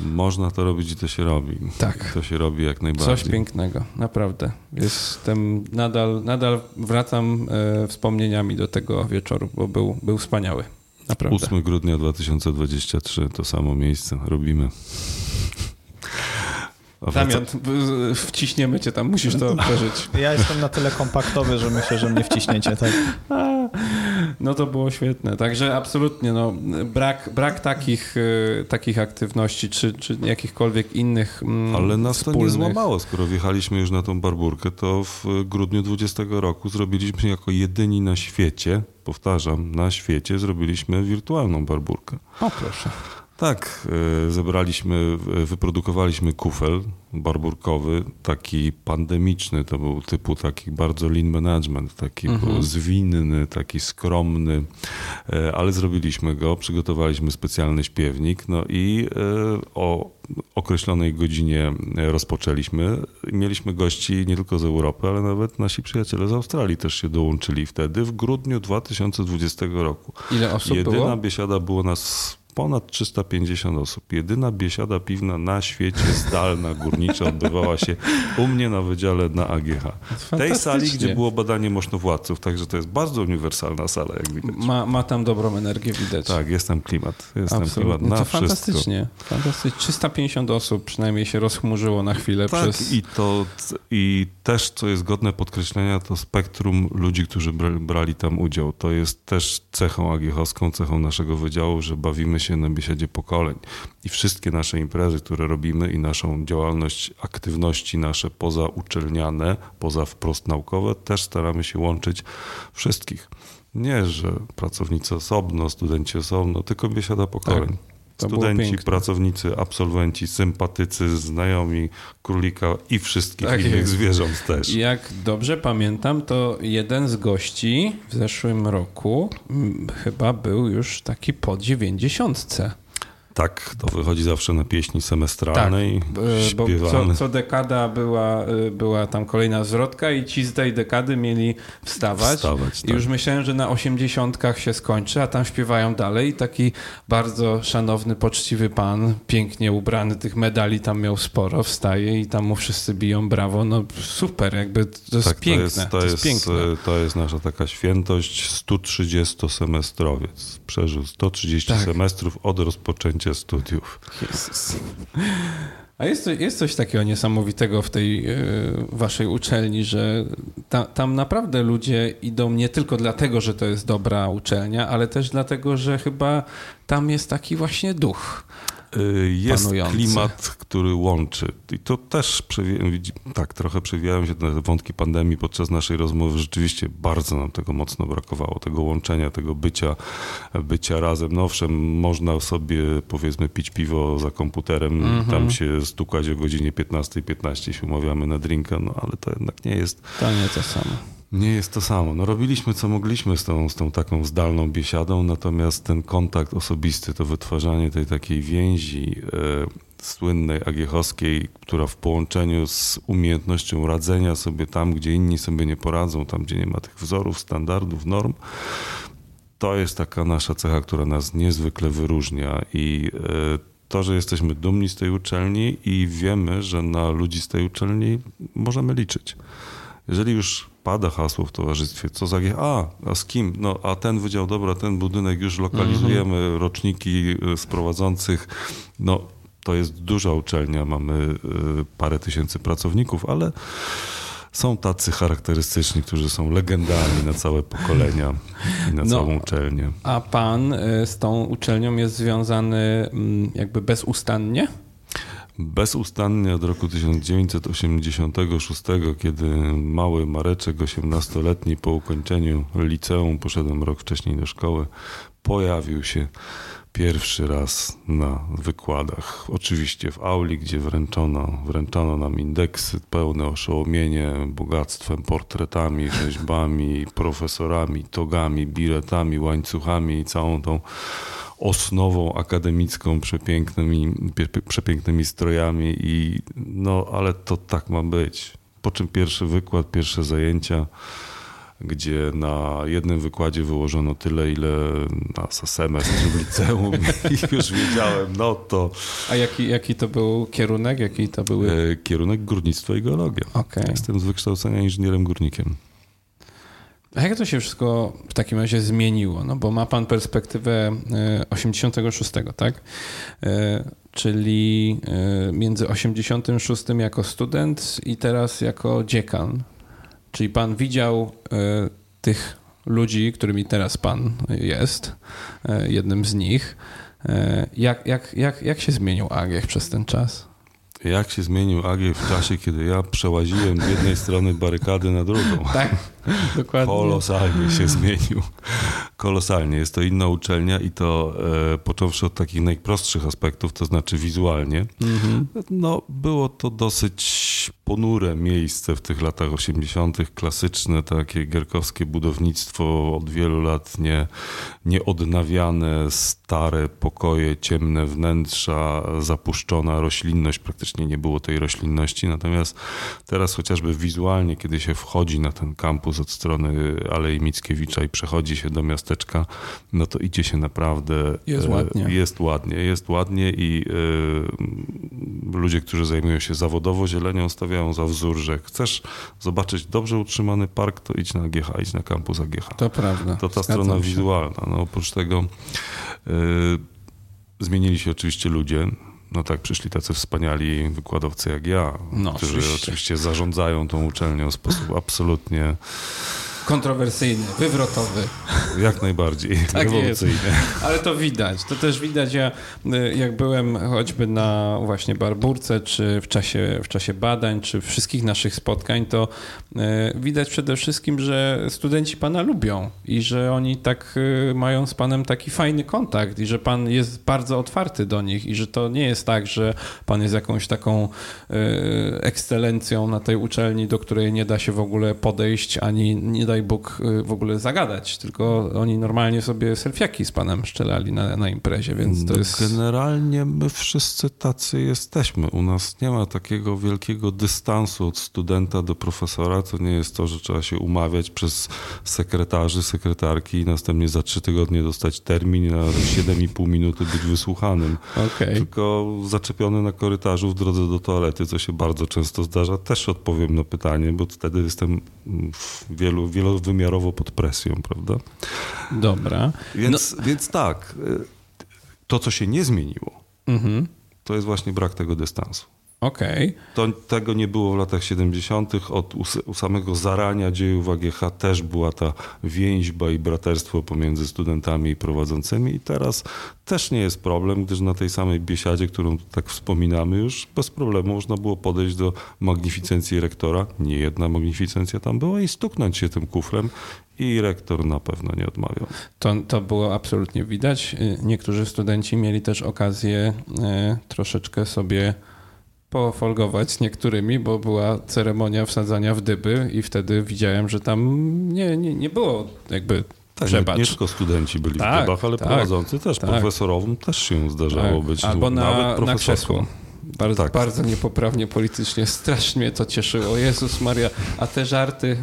S1: Można to robić i to się robi.
S2: Tak.
S1: To się robi jak najbardziej.
S2: Coś pięknego, naprawdę. Jestem, nadal, nadal wracam e, wspomnieniami do tego wieczoru, bo był, był wspaniały. Naprawdę.
S1: 8 grudnia 2023, to samo miejsce. Robimy.
S2: Damian, wciśniemy cię tam, musisz to przeżyć.
S3: Ja jestem na tyle kompaktowy, że myślę, że mnie wciśniecie, tak?
S2: No to było świetne. Także absolutnie no, brak, brak takich, e, takich aktywności, czy, czy jakichkolwiek innych mm,
S1: Ale nas to nie
S2: wspólnych.
S1: złamało. Skoro wjechaliśmy już na tą barburkę, to w grudniu 20 roku zrobiliśmy jako jedyni na świecie, powtarzam, na świecie zrobiliśmy wirtualną barburkę.
S2: O proszę.
S1: Tak, e, zebraliśmy, e, wyprodukowaliśmy kufel barburkowy, taki pandemiczny, to był typu taki bardzo lean management, taki był zwinny, taki skromny, e, ale zrobiliśmy go, przygotowaliśmy specjalny śpiewnik, no i o określonej godzinie rozpoczęliśmy. Mieliśmy gości nie tylko z Europy, ale nawet nasi przyjaciele z Australii też się dołączyli wtedy, w grudniu 2020 roku.
S2: Ile osób
S1: Jedyna
S2: było?
S1: biesiada było nas ponad 350 osób. Jedyna biesiada piwna na świecie zdalna, górnicza odbywała się u mnie na wydziale na AGH. W tej sali, gdzie było badanie mosztowładców, także to jest bardzo uniwersalna sala, jak widać.
S2: Ma, ma tam dobrą energię, widać.
S1: Tak, jest tam klimat. Jest tam klimat na
S2: To
S1: wszystko.
S2: fantastycznie. fantastycznie. 350 osób przynajmniej się rozchmurzyło na chwilę
S1: Tak,
S2: przez...
S1: i to i też, co jest godne podkreślenia, to spektrum ludzi, którzy bra- brali tam udział. To jest też cechą agiechowską, cechą naszego wydziału, że bawimy się na biesiadzie pokoleń. I wszystkie nasze imprezy, które robimy i naszą działalność, aktywności nasze pozauczelniane, poza wprost naukowe, też staramy się łączyć wszystkich. Nie, że pracownicy osobno, studenci osobno, tylko biesiada pokoleń.
S2: Tak. To
S1: Studenci, pracownicy, absolwenci, sympatycy, znajomi królika i wszystkich
S2: Tak
S1: innych
S2: jest.
S1: zwierząt też.
S2: Jak dobrze pamiętam, to jeden z gości w zeszłym roku mm, chyba był już taki po dziewięćdziesiątce.
S1: Tak, to wychodzi zawsze na pieśni semestralnej,
S2: E, bo co, co dekada była, e, była tam kolejna zwrotka i ci z tej dekady mieli wstawać.
S1: Wstawać,
S2: I
S1: tak.
S2: już myślałem, że na osiemdziesiątkach się skończy, a tam śpiewają dalej. I taki bardzo szanowny, poczciwy pan, pięknie ubrany, tych medali tam miał sporo, wstaje i tam mu wszyscy biją brawo. No super, jakby to jest
S1: tak,
S2: piękne.
S1: To jest, to, jest,
S2: piękne.
S1: e, to jest nasza taka świętość 130-semestrowiec. Przeżył 130
S2: Tak.
S1: semestrów od rozpoczęcia studiów.
S2: Jezus. A jest, jest coś takiego niesamowitego w tej e, waszej uczelni, że ta, tam naprawdę ludzie idą nie tylko dlatego, że to jest dobra uczelnia, ale też dlatego, że chyba tam jest taki właśnie duch.
S1: Y, Jest
S2: Panujący.
S1: klimat, który łączy. I to też, tak, trochę przewijają się te wątki pandemii podczas naszej rozmowy. Rzeczywiście bardzo nam tego mocno brakowało, tego łączenia, tego bycia, bycia razem. No owszem, można sobie powiedzmy pić piwo za komputerem,
S2: Mhm.
S1: tam się stukać o godzinie 15.15 się umawiamy na drinka, no ale to jednak nie jest
S2: To nie to samo.
S1: Nie jest to samo. No robiliśmy co mogliśmy z tą, z tą taką zdalną biesiadą, natomiast ten kontakt osobisty, to wytwarzanie tej takiej więzi e, słynnej agiechowskiej, która w połączeniu z umiejętnością radzenia sobie tam, gdzie inni sobie nie poradzą, tam gdzie nie ma tych wzorów, standardów, norm, to jest taka nasza cecha, która nas niezwykle wyróżnia i e, to, że jesteśmy dumni z tej uczelni i wiemy, że na ludzi z tej uczelni możemy liczyć. Jeżeli już pada hasło w towarzystwie, co za a, a z kim? No, a ten wydział, dobra, ten budynek już lokalizujemy, roczniki y, z prowadzących, no to jest duża uczelnia, mamy y, parę tysięcy pracowników, ale są tacy charakterystyczni, którzy są legendami na całe pokolenia i na
S2: No.
S1: całą uczelnię.
S2: A pan e, z tą uczelnią jest związany mm, jakby bezustannie?
S1: Bezustannie od roku 1986, kiedy mały Mareczek, 18-letni, po ukończeniu liceum, poszedłem rok wcześniej do szkoły, pojawił się pierwszy raz na wykładach. Oczywiście w auli, gdzie wręczono, wręczano nam indeksy pełne oszołomienie bogactwem, portretami, rzeźbami, profesorami, togami, biletami, łańcuchami i całą tą osnową akademicką, przepięknymi, przepięknymi strojami i no, ale to tak ma być. Po czym pierwszy wykład, pierwsze zajęcia, gdzie na jednym wykładzie wyłożono tyle, ile na semestr w liceum i już wiedziałem, no to...
S2: A jaki, jaki to był kierunek? Jaki to były...
S1: E, kierunek górnictwo i geologia.
S2: Okay.
S1: Jestem z wykształcenia inżynierem górnikiem.
S2: A jak to się wszystko w takim razie zmieniło? No bo ma pan perspektywę 86, tak? Czyli między 86 jako student i teraz jako dziekan. Czyli pan widział tych ludzi, którymi teraz pan jest, jednym z nich. Jak, jak, jak, jak się zmienił AGH przez ten czas?
S1: Jak się zmienił AG w czasie, kiedy ja przełaziłem z jednej strony barykady na drugą.
S2: Tak, dokładnie.
S1: Kolosalnie się zmienił. Kolosalnie. Jest to inna uczelnia i to e, począwszy od takich najprostszych aspektów, to znaczy wizualnie. Mhm. No, było to dosyć ponure miejsce w tych latach 80., klasyczne, takie gierkowskie budownictwo od wielu lat nie, nieodnawiane, stare pokoje, ciemne wnętrza, zapuszczona roślinność, praktycznie nie było tej roślinności. Natomiast teraz chociażby wizualnie, kiedy się wchodzi na ten kampus od strony Alei Mickiewicza i przechodzi się do miasteczka, no to idzie się naprawdę.
S2: Jest ładnie.
S1: Jest ładnie, jest ładnie i y, ludzie, którzy zajmują się zawodowo zielenią, stawiają za wzór, że chcesz zobaczyć dobrze utrzymany park, to idź na AGH, idź na kampus AGH.
S2: To prawda.
S1: To ta strona się. wizualna. No, oprócz tego y, zmienili się oczywiście ludzie. No tak, przyszli tacy wspaniali wykładowcy jak ja, no, którzy oczywiście. oczywiście zarządzają tą uczelnią w sposób absolutnie
S2: Kontrowersyjny, wywrotowy.
S1: Jak najbardziej, tak rewolucyjny. Jest.
S2: Ale to widać. To też widać, ja y, jak byłem choćby na właśnie Barburce, czy w czasie, w czasie badań, czy wszystkich naszych spotkań, to widać przede wszystkim, że studenci pana lubią i że oni tak y, mają z panem taki fajny kontakt i że pan jest bardzo otwarty do nich i że to nie jest tak, że pan jest jakąś taką ekscelencją na tej uczelni, do której nie da się w ogóle podejść, ani nie da daj Bóg w ogóle zagadać, tylko oni normalnie sobie selfiaki z panem szczelali na, na imprezie, więc to jest...
S1: Generalnie my wszyscy tacy jesteśmy. U nas nie ma takiego wielkiego dystansu od studenta do profesora. To nie jest to, że trzeba się umawiać przez sekretarzy, sekretarki i następnie za trzy tygodnie dostać termin na 7,5 minuty być wysłuchanym.
S2: Okay.
S1: Tylko zaczepiony na korytarzu w drodze do toalety, co się bardzo często zdarza, też odpowiem na pytanie, bo wtedy jestem wielu wielowymiarowo pod presją, prawda?
S2: Dobra.
S1: Więc, no. więc tak, y, to co się nie zmieniło, mhm. to jest właśnie brak tego dystansu.
S2: Okej.
S1: Okay. Tego nie było w latach 70. Od u, samego zarania dziejów AGH też była ta więźba i braterstwo pomiędzy studentami i prowadzącymi i teraz też nie jest problem, gdyż na tej samej biesiadzie, którą tak wspominamy już, bez problemu można było podejść do magnificencji rektora, nie jedna magnificencja tam była i stuknąć się tym kuflem i rektor na pewno nie odmawiał.
S2: To, to było absolutnie widać. Niektórzy studenci mieli też okazję y, troszeczkę sobie pofolgować z niektórymi, bo była ceremonia wsadzania w dyby i wtedy widziałem, że tam nie, nie, nie było jakby
S1: tak, Przebacz. nie tylko studenci byli tak, w dybach, ale tak, prowadzący też, tak. też się zdarzało tak. być.
S2: Albo na, na krzesło. Bardzo, tak. bardzo niepoprawnie politycznie. Strasznie mnie to cieszyło. Jezus Maria. A te żarty,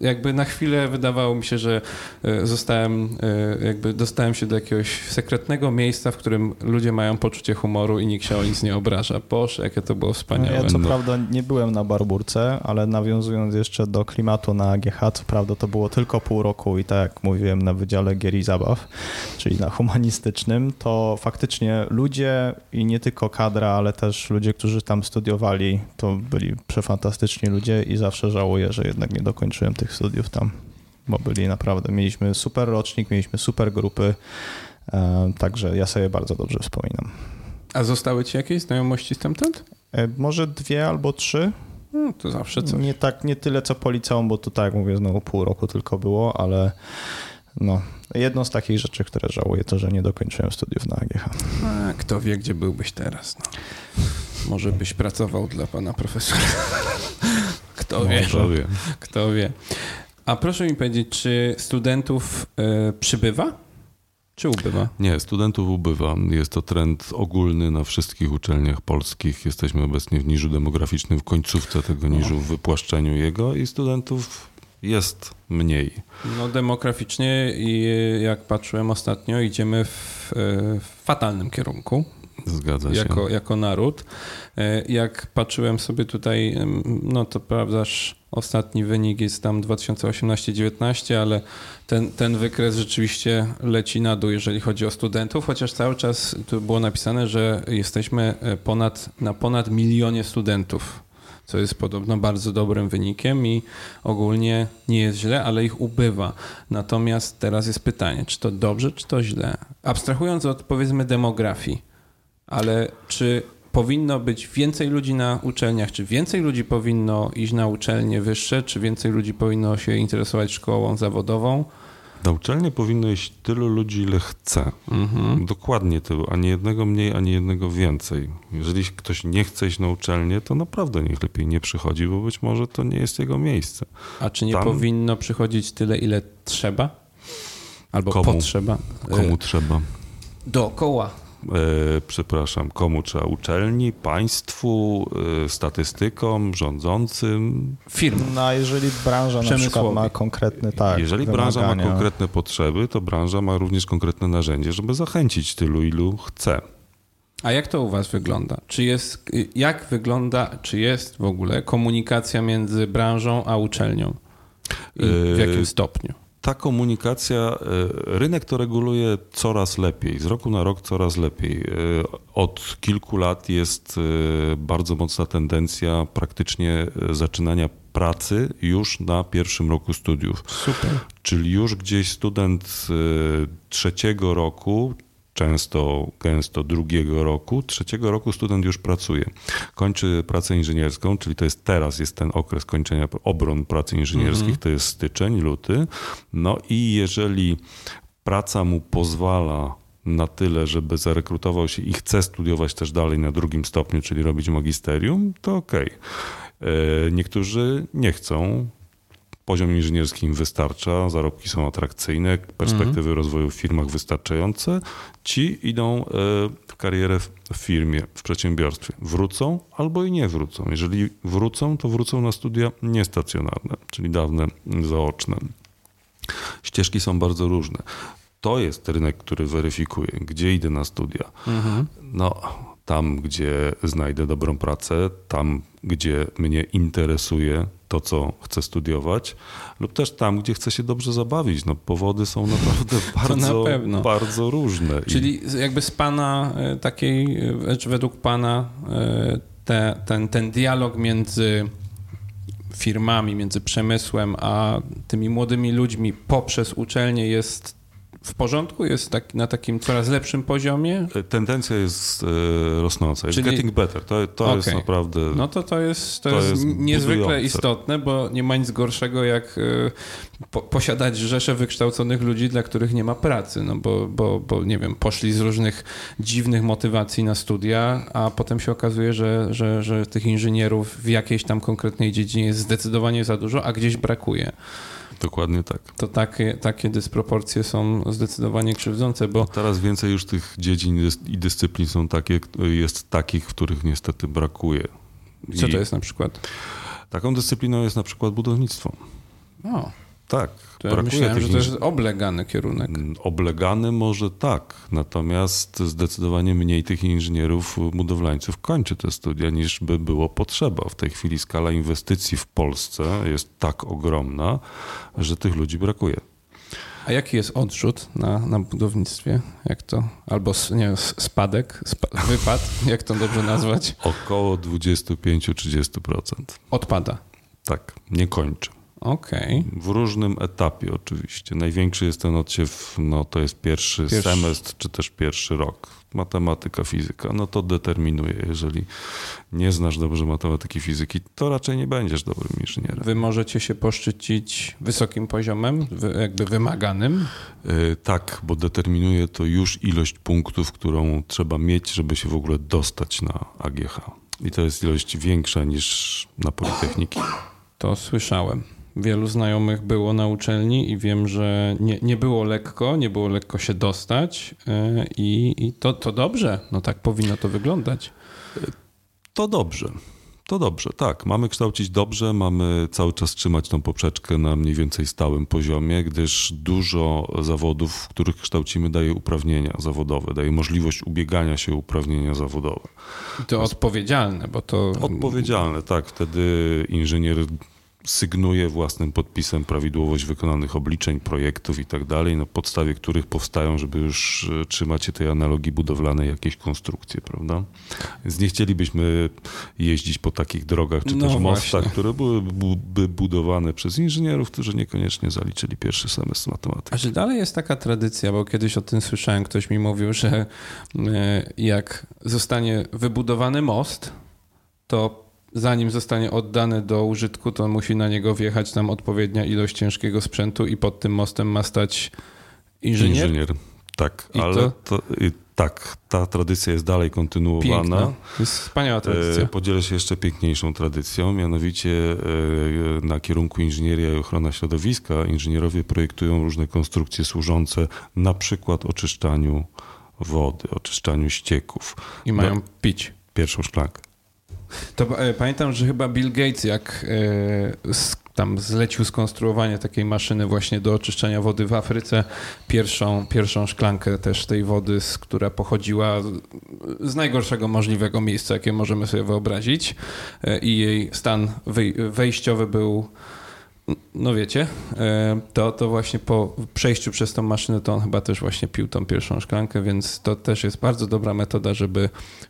S2: jakby na chwilę wydawało mi się, że e, zostałem, e, jakby dostałem się do jakiegoś sekretnego miejsca, w którym ludzie mają poczucie humoru i nikt się o nic nie obraża. Boże, jakie to było wspaniałe.
S3: No ja co no. prawda nie byłem na Barburce, ale nawiązując jeszcze do klimatu na AGH, co prawda to było tylko pół roku i tak jak mówiłem na Wydziale Gier i Zabaw, czyli na humanistycznym, to faktycznie ludzie i nie tylko kadra, ale też ludzie, którzy tam studiowali, to byli przefantastyczni ludzie i zawsze żałuję, że jednak nie dokończyłem tych studiów tam, bo byli naprawdę, mieliśmy super rocznik, mieliśmy super grupy, e, także ja sobie bardzo dobrze wspominam.
S2: A zostały ci jakieś znajomości stamtąd?
S3: E, może dwie albo trzy.
S2: No, to zawsze coś.
S3: Nie, tak, nie tyle co po liceum, bo to tak jak mówię, znowu pół roku tylko było, ale no, jedną z takich rzeczy, które żałuję, to, że nie dokończyłem studiów na AGH.
S2: A, kto wie, gdzie byłbyś teraz. No. Może byś pracował dla pana profesora. Kto wie? Kto wie. Kto wie. A proszę mi powiedzieć, czy studentów y, przybywa? Czy ubywa?
S1: Nie, studentów ubywa. Jest to trend ogólny na wszystkich uczelniach polskich. Jesteśmy obecnie w niżu demograficznym, w końcówce tego niżu, w wypłaszczeniu jego i studentów jest mniej.
S2: No demograficznie i jak patrzyłem ostatnio, idziemy w, w fatalnym kierunku.
S1: Zgadza się.
S2: Jako, jako naród. E, Jak patrzyłem sobie tutaj, no to prawdaż ostatni wynik jest tam 2018-19, ale ten, ten wykres rzeczywiście leci na dół, jeżeli chodzi o studentów, chociaż cały czas tu było napisane, że jesteśmy e, ponad, na ponad milionie studentów, co jest podobno bardzo dobrym wynikiem i ogólnie nie jest źle, ale ich ubywa. Natomiast teraz jest pytanie, czy to dobrze, czy to źle? Abstrahując od powiedzmy demografii, ale czy powinno być więcej ludzi na uczelniach, czy więcej ludzi powinno iść na uczelnie wyższe, czy więcej ludzi powinno się interesować szkołą zawodową?
S1: Na uczelnię powinno iść tylu ludzi, ile chce.
S2: Mhm.
S1: Dokładnie tylu, ani jednego mniej, ani jednego więcej. Jeżeli ktoś nie chce iść na uczelnię, to naprawdę niech lepiej nie przychodzi, bo być może to nie jest jego miejsce.
S2: A czy nie
S1: Tam-
S2: powinno przychodzić tyle, ile trzeba? Albo
S1: Komu?
S2: potrzeba?
S1: Komu
S2: E,
S1: trzeba?
S2: Dookoła.
S1: E, przepraszam, komu trzeba? Uczelni, państwu, e, statystykom, rządzącym.
S2: Firm.
S3: No, a jeżeli branża na przykład ma konkretny, tak,
S1: Jeżeli branża ma
S3: wymagania.
S1: konkretne potrzeby, to branża ma również konkretne narzędzie, żeby zachęcić tylu, ilu chce.
S2: A jak to u was wygląda? Czy jest, jak wygląda, czy jest w ogóle komunikacja między branżą a uczelnią? I w
S1: Yy,
S2: jakim stopniu?
S1: Ta komunikacja, e, rynek to reguluje coraz lepiej, z roku na rok coraz lepiej. E, Od kilku lat jest e, bardzo mocna tendencja praktycznie zaczynania pracy już na pierwszym roku studiów.
S2: Super.
S1: Czyli już gdzieś student trzeciego roku, często, gęsto drugiego roku, trzeciego roku student już pracuje. Kończy pracę inżynierską, czyli to jest teraz, jest ten okres kończenia obron pracy inżynierskich, to jest styczeń, luty. No i jeżeli praca mu pozwala na tyle, żeby zarekrutował się i chce studiować też dalej na drugim stopniu, czyli robić magisterium, to okej. E, Niektórzy nie chcą, poziom inżynierski im wystarcza, zarobki są atrakcyjne, perspektywy rozwoju w firmach wystarczające. Ci idą e, w karierę w firmie, w przedsiębiorstwie. Wrócą albo i nie wrócą. Jeżeli wrócą, to wrócą na studia niestacjonarne, czyli dawne, zaoczne. Ścieżki są bardzo różne. To jest rynek, który weryfikuje, gdzie idę na studia. No, tam, gdzie znajdę dobrą pracę, tam, gdzie mnie interesuje to, co chcę studiować, lub też tam, gdzie chcę się dobrze zabawić. No, powody są naprawdę bardzo,
S2: pewno.
S1: bardzo różne.
S2: Czyli jakby z pana e, takiej, e, według pana e, te, ten, ten dialog między firmami, między przemysłem a tymi młodymi ludźmi poprzez uczelnię jest w porządku? Jest tak, na takim coraz lepszym poziomie?
S1: Tendencja jest e, rosnąca. Jest
S2: Czyli-
S1: getting better. To, to jest
S2: Okej.
S1: naprawdę...
S2: No to to jest, to
S1: To
S2: jest,
S1: jest
S2: niezwykle
S1: budujące.
S2: istotne, bo nie ma nic gorszego jak e, po, posiadać rzeszę wykształconych ludzi, dla których nie ma pracy, no bo, bo, bo nie wiem, poszli z różnych dziwnych motywacji na studia, a potem się okazuje, że, że, że tych inżynierów w jakiejś tam konkretnej dziedzinie jest zdecydowanie za dużo, a gdzieś brakuje.
S1: Dokładnie tak.
S2: To takie, takie dysproporcje są zdecydowanie krzywdzące, bo
S1: Teraz więcej już tych dziedzin i dyscyplin są takie, jest takich, których niestety brakuje.
S2: co
S1: I
S2: to jest na przykład?
S1: Taką dyscypliną jest na przykład budownictwo.
S2: O,
S1: Tak,
S2: to ja myślałem, że to jest oblegany kierunek.
S1: Mm, Oblegany może tak, natomiast zdecydowanie mniej tych inżynierów, budowlańców kończy te studia niż by było potrzeba. W tej chwili skala inwestycji w Polsce jest tak ogromna, że tych ludzi brakuje.
S2: A jaki jest odrzut na, na budownictwie? Jak to? Albo nie, spadek, spa, wypad, jak to dobrze nazwać?
S1: Około 25-30%.
S2: Odpada.
S1: Tak, nie kończy.
S2: Okej.
S1: W różnym etapie oczywiście. Największy jest ten odsiew, no to jest pierwszy,
S2: Pierwszy.
S1: semestr, czy też pierwszy rok. Matematyka, fizyka, no to determinuje. Jeżeli nie znasz dobrze matematyki, fizyki, to raczej nie będziesz dobrym inżynierem.
S2: Wy możecie się poszczycić wysokim poziomem, jakby wymaganym.
S1: Yy, tak, bo determinuje to już ilość punktów, którą trzeba mieć, żeby się w ogóle dostać na AGH. I to jest ilość większa niż na Politechniki.
S2: To słyszałem. Wielu znajomych było na uczelni i wiem, że nie, nie było lekko, nie było lekko się dostać e, i, i to, to dobrze. No tak powinno to wyglądać.
S1: To dobrze. To dobrze, tak. Mamy kształcić dobrze, mamy cały czas trzymać tą poprzeczkę na mniej więcej stałym poziomie, gdyż dużo zawodów, w których kształcimy, daje uprawnienia zawodowe, daje możliwość ubiegania się o uprawnienia zawodowe.
S2: I to odpowiedzialne, bo to.
S1: Odpowiedzialne, tak. Wtedy inżynier sygnuje własnym podpisem prawidłowość wykonanych obliczeń, projektów i tak dalej, na podstawie których powstają, żeby już e, trzymać się tej analogii budowlanej, jakieś konstrukcje, prawda? Więc nie chcielibyśmy jeździć po takich drogach czy
S2: No
S1: też mostach,
S2: właśnie.
S1: które byłyby budowane przez inżynierów, którzy niekoniecznie zaliczyli pierwszy semestr matematyki.
S2: A czy dalej jest taka tradycja, bo kiedyś o tym słyszałem, ktoś mi mówił, że e, jak zostanie wybudowany most, to zanim zostanie oddany do użytku, to musi na niego wjechać tam odpowiednia ilość ciężkiego sprzętu i pod tym mostem ma stać inżynier.
S1: Tak,
S2: I
S1: ale
S2: to-
S1: to, tak, ta tradycja jest dalej kontynuowana.
S2: Piękna. To jest wspaniała tradycja.
S1: E, Podzielę się jeszcze piękniejszą tradycją, mianowicie e, na kierunku inżynieria i ochrona środowiska inżynierowie projektują różne konstrukcje służące na przykład oczyszczaniu wody, oczyszczaniu ścieków.
S2: I mają pić.
S1: Pierwszą szklankę.
S2: To e, pamiętam, że chyba Bill Gates, jak e, s, tam zlecił skonstruowanie takiej maszyny właśnie do oczyszczania wody w Afryce, pierwszą, pierwszą szklankę też tej wody, z, która pochodziła z, z najgorszego możliwego miejsca, jakie możemy sobie wyobrazić. E, i jej stan wej, wejściowy był no wiecie, e, to, to właśnie po przejściu przez tą maszynę to on chyba też właśnie pił tą pierwszą szklankę, więc to też jest bardzo dobra metoda, żeby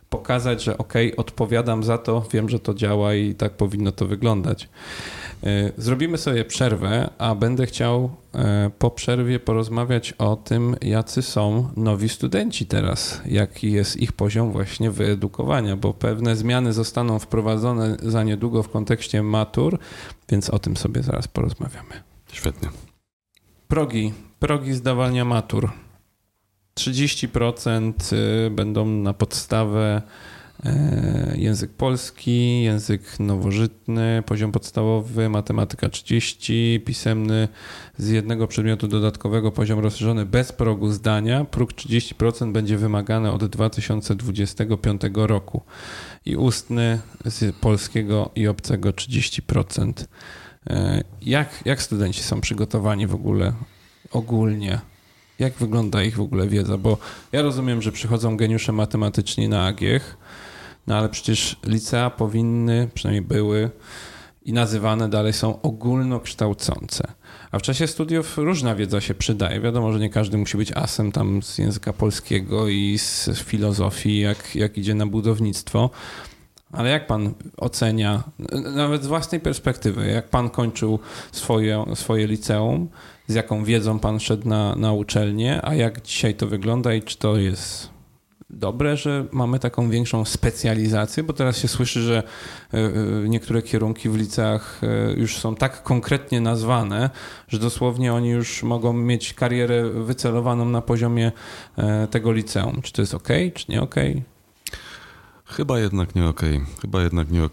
S2: pokazać, że ok, odpowiadam za to, wiem, że to działa i tak powinno to wyglądać. E, Zrobimy sobie przerwę, a będę chciał e, po przerwie porozmawiać o tym, jacy są nowi studenci teraz, jaki jest ich poziom właśnie wyedukowania, bo pewne zmiany zostaną wprowadzone za niedługo w kontekście matur, więc o tym sobie zaraz porozmawiamy.
S1: Świetnie.
S2: Progi, progi zdawania matur. 30% y, będą na podstawę język polski, język nowożytny, poziom podstawowy, matematyka 30, pisemny z jednego przedmiotu dodatkowego, poziom rozszerzony bez progu zdania. Próg 30% będzie wymagany od 2025 roku i ustny z polskiego i obcego 30%. E, Jak, jak studenci są przygotowani w ogóle ogólnie? Jak wygląda ich w ogóle wiedza? Bo ja rozumiem, że przychodzą geniusze matematyczni na AGIEch, no ale przecież licea powinny, przynajmniej były i nazywane dalej są ogólnokształcące. A w czasie studiów różna wiedza się przydaje. Wiadomo, że nie każdy musi być asem tam z języka polskiego i z filozofii, jak, jak idzie na budownictwo. Ale jak pan ocenia, nawet z własnej perspektywy, jak pan kończył swoje, swoje liceum, z jaką wiedzą pan szedł na, na uczelnię, a jak dzisiaj to wygląda i czy to jest dobre, że mamy taką większą specjalizację, bo teraz się słyszy, że e, e, niektóre kierunki w liceach e, już są tak konkretnie nazwane, że dosłownie oni już mogą mieć karierę wycelowaną na poziomie tego liceum. Czy to jest ok, czy nie ok?
S1: Chyba jednak nie okej. Chyba jednak nie. E,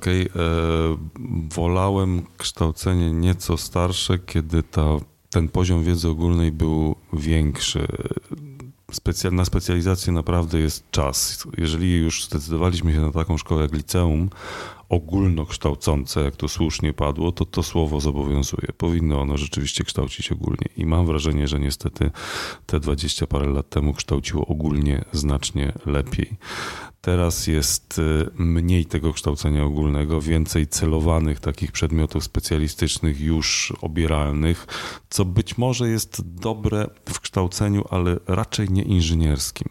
S1: wolałem kształcenie nieco starsze, kiedy ta, ten poziom wiedzy ogólnej był większy. Specja- na specjalizację naprawdę jest czas. Jeżeli już zdecydowaliśmy się na taką szkołę jak liceum, ogólnokształcące, jak to słusznie padło, to to słowo zobowiązuje. Powinno ono rzeczywiście kształcić ogólnie. I mam wrażenie, że niestety te 20 parę lat temu kształciło ogólnie znacznie lepiej. Teraz jest y, mniej tego kształcenia ogólnego, więcej celowanych takich przedmiotów specjalistycznych już obieralnych, co być może jest dobre w kształceniu, ale raczej nie inżynierskim.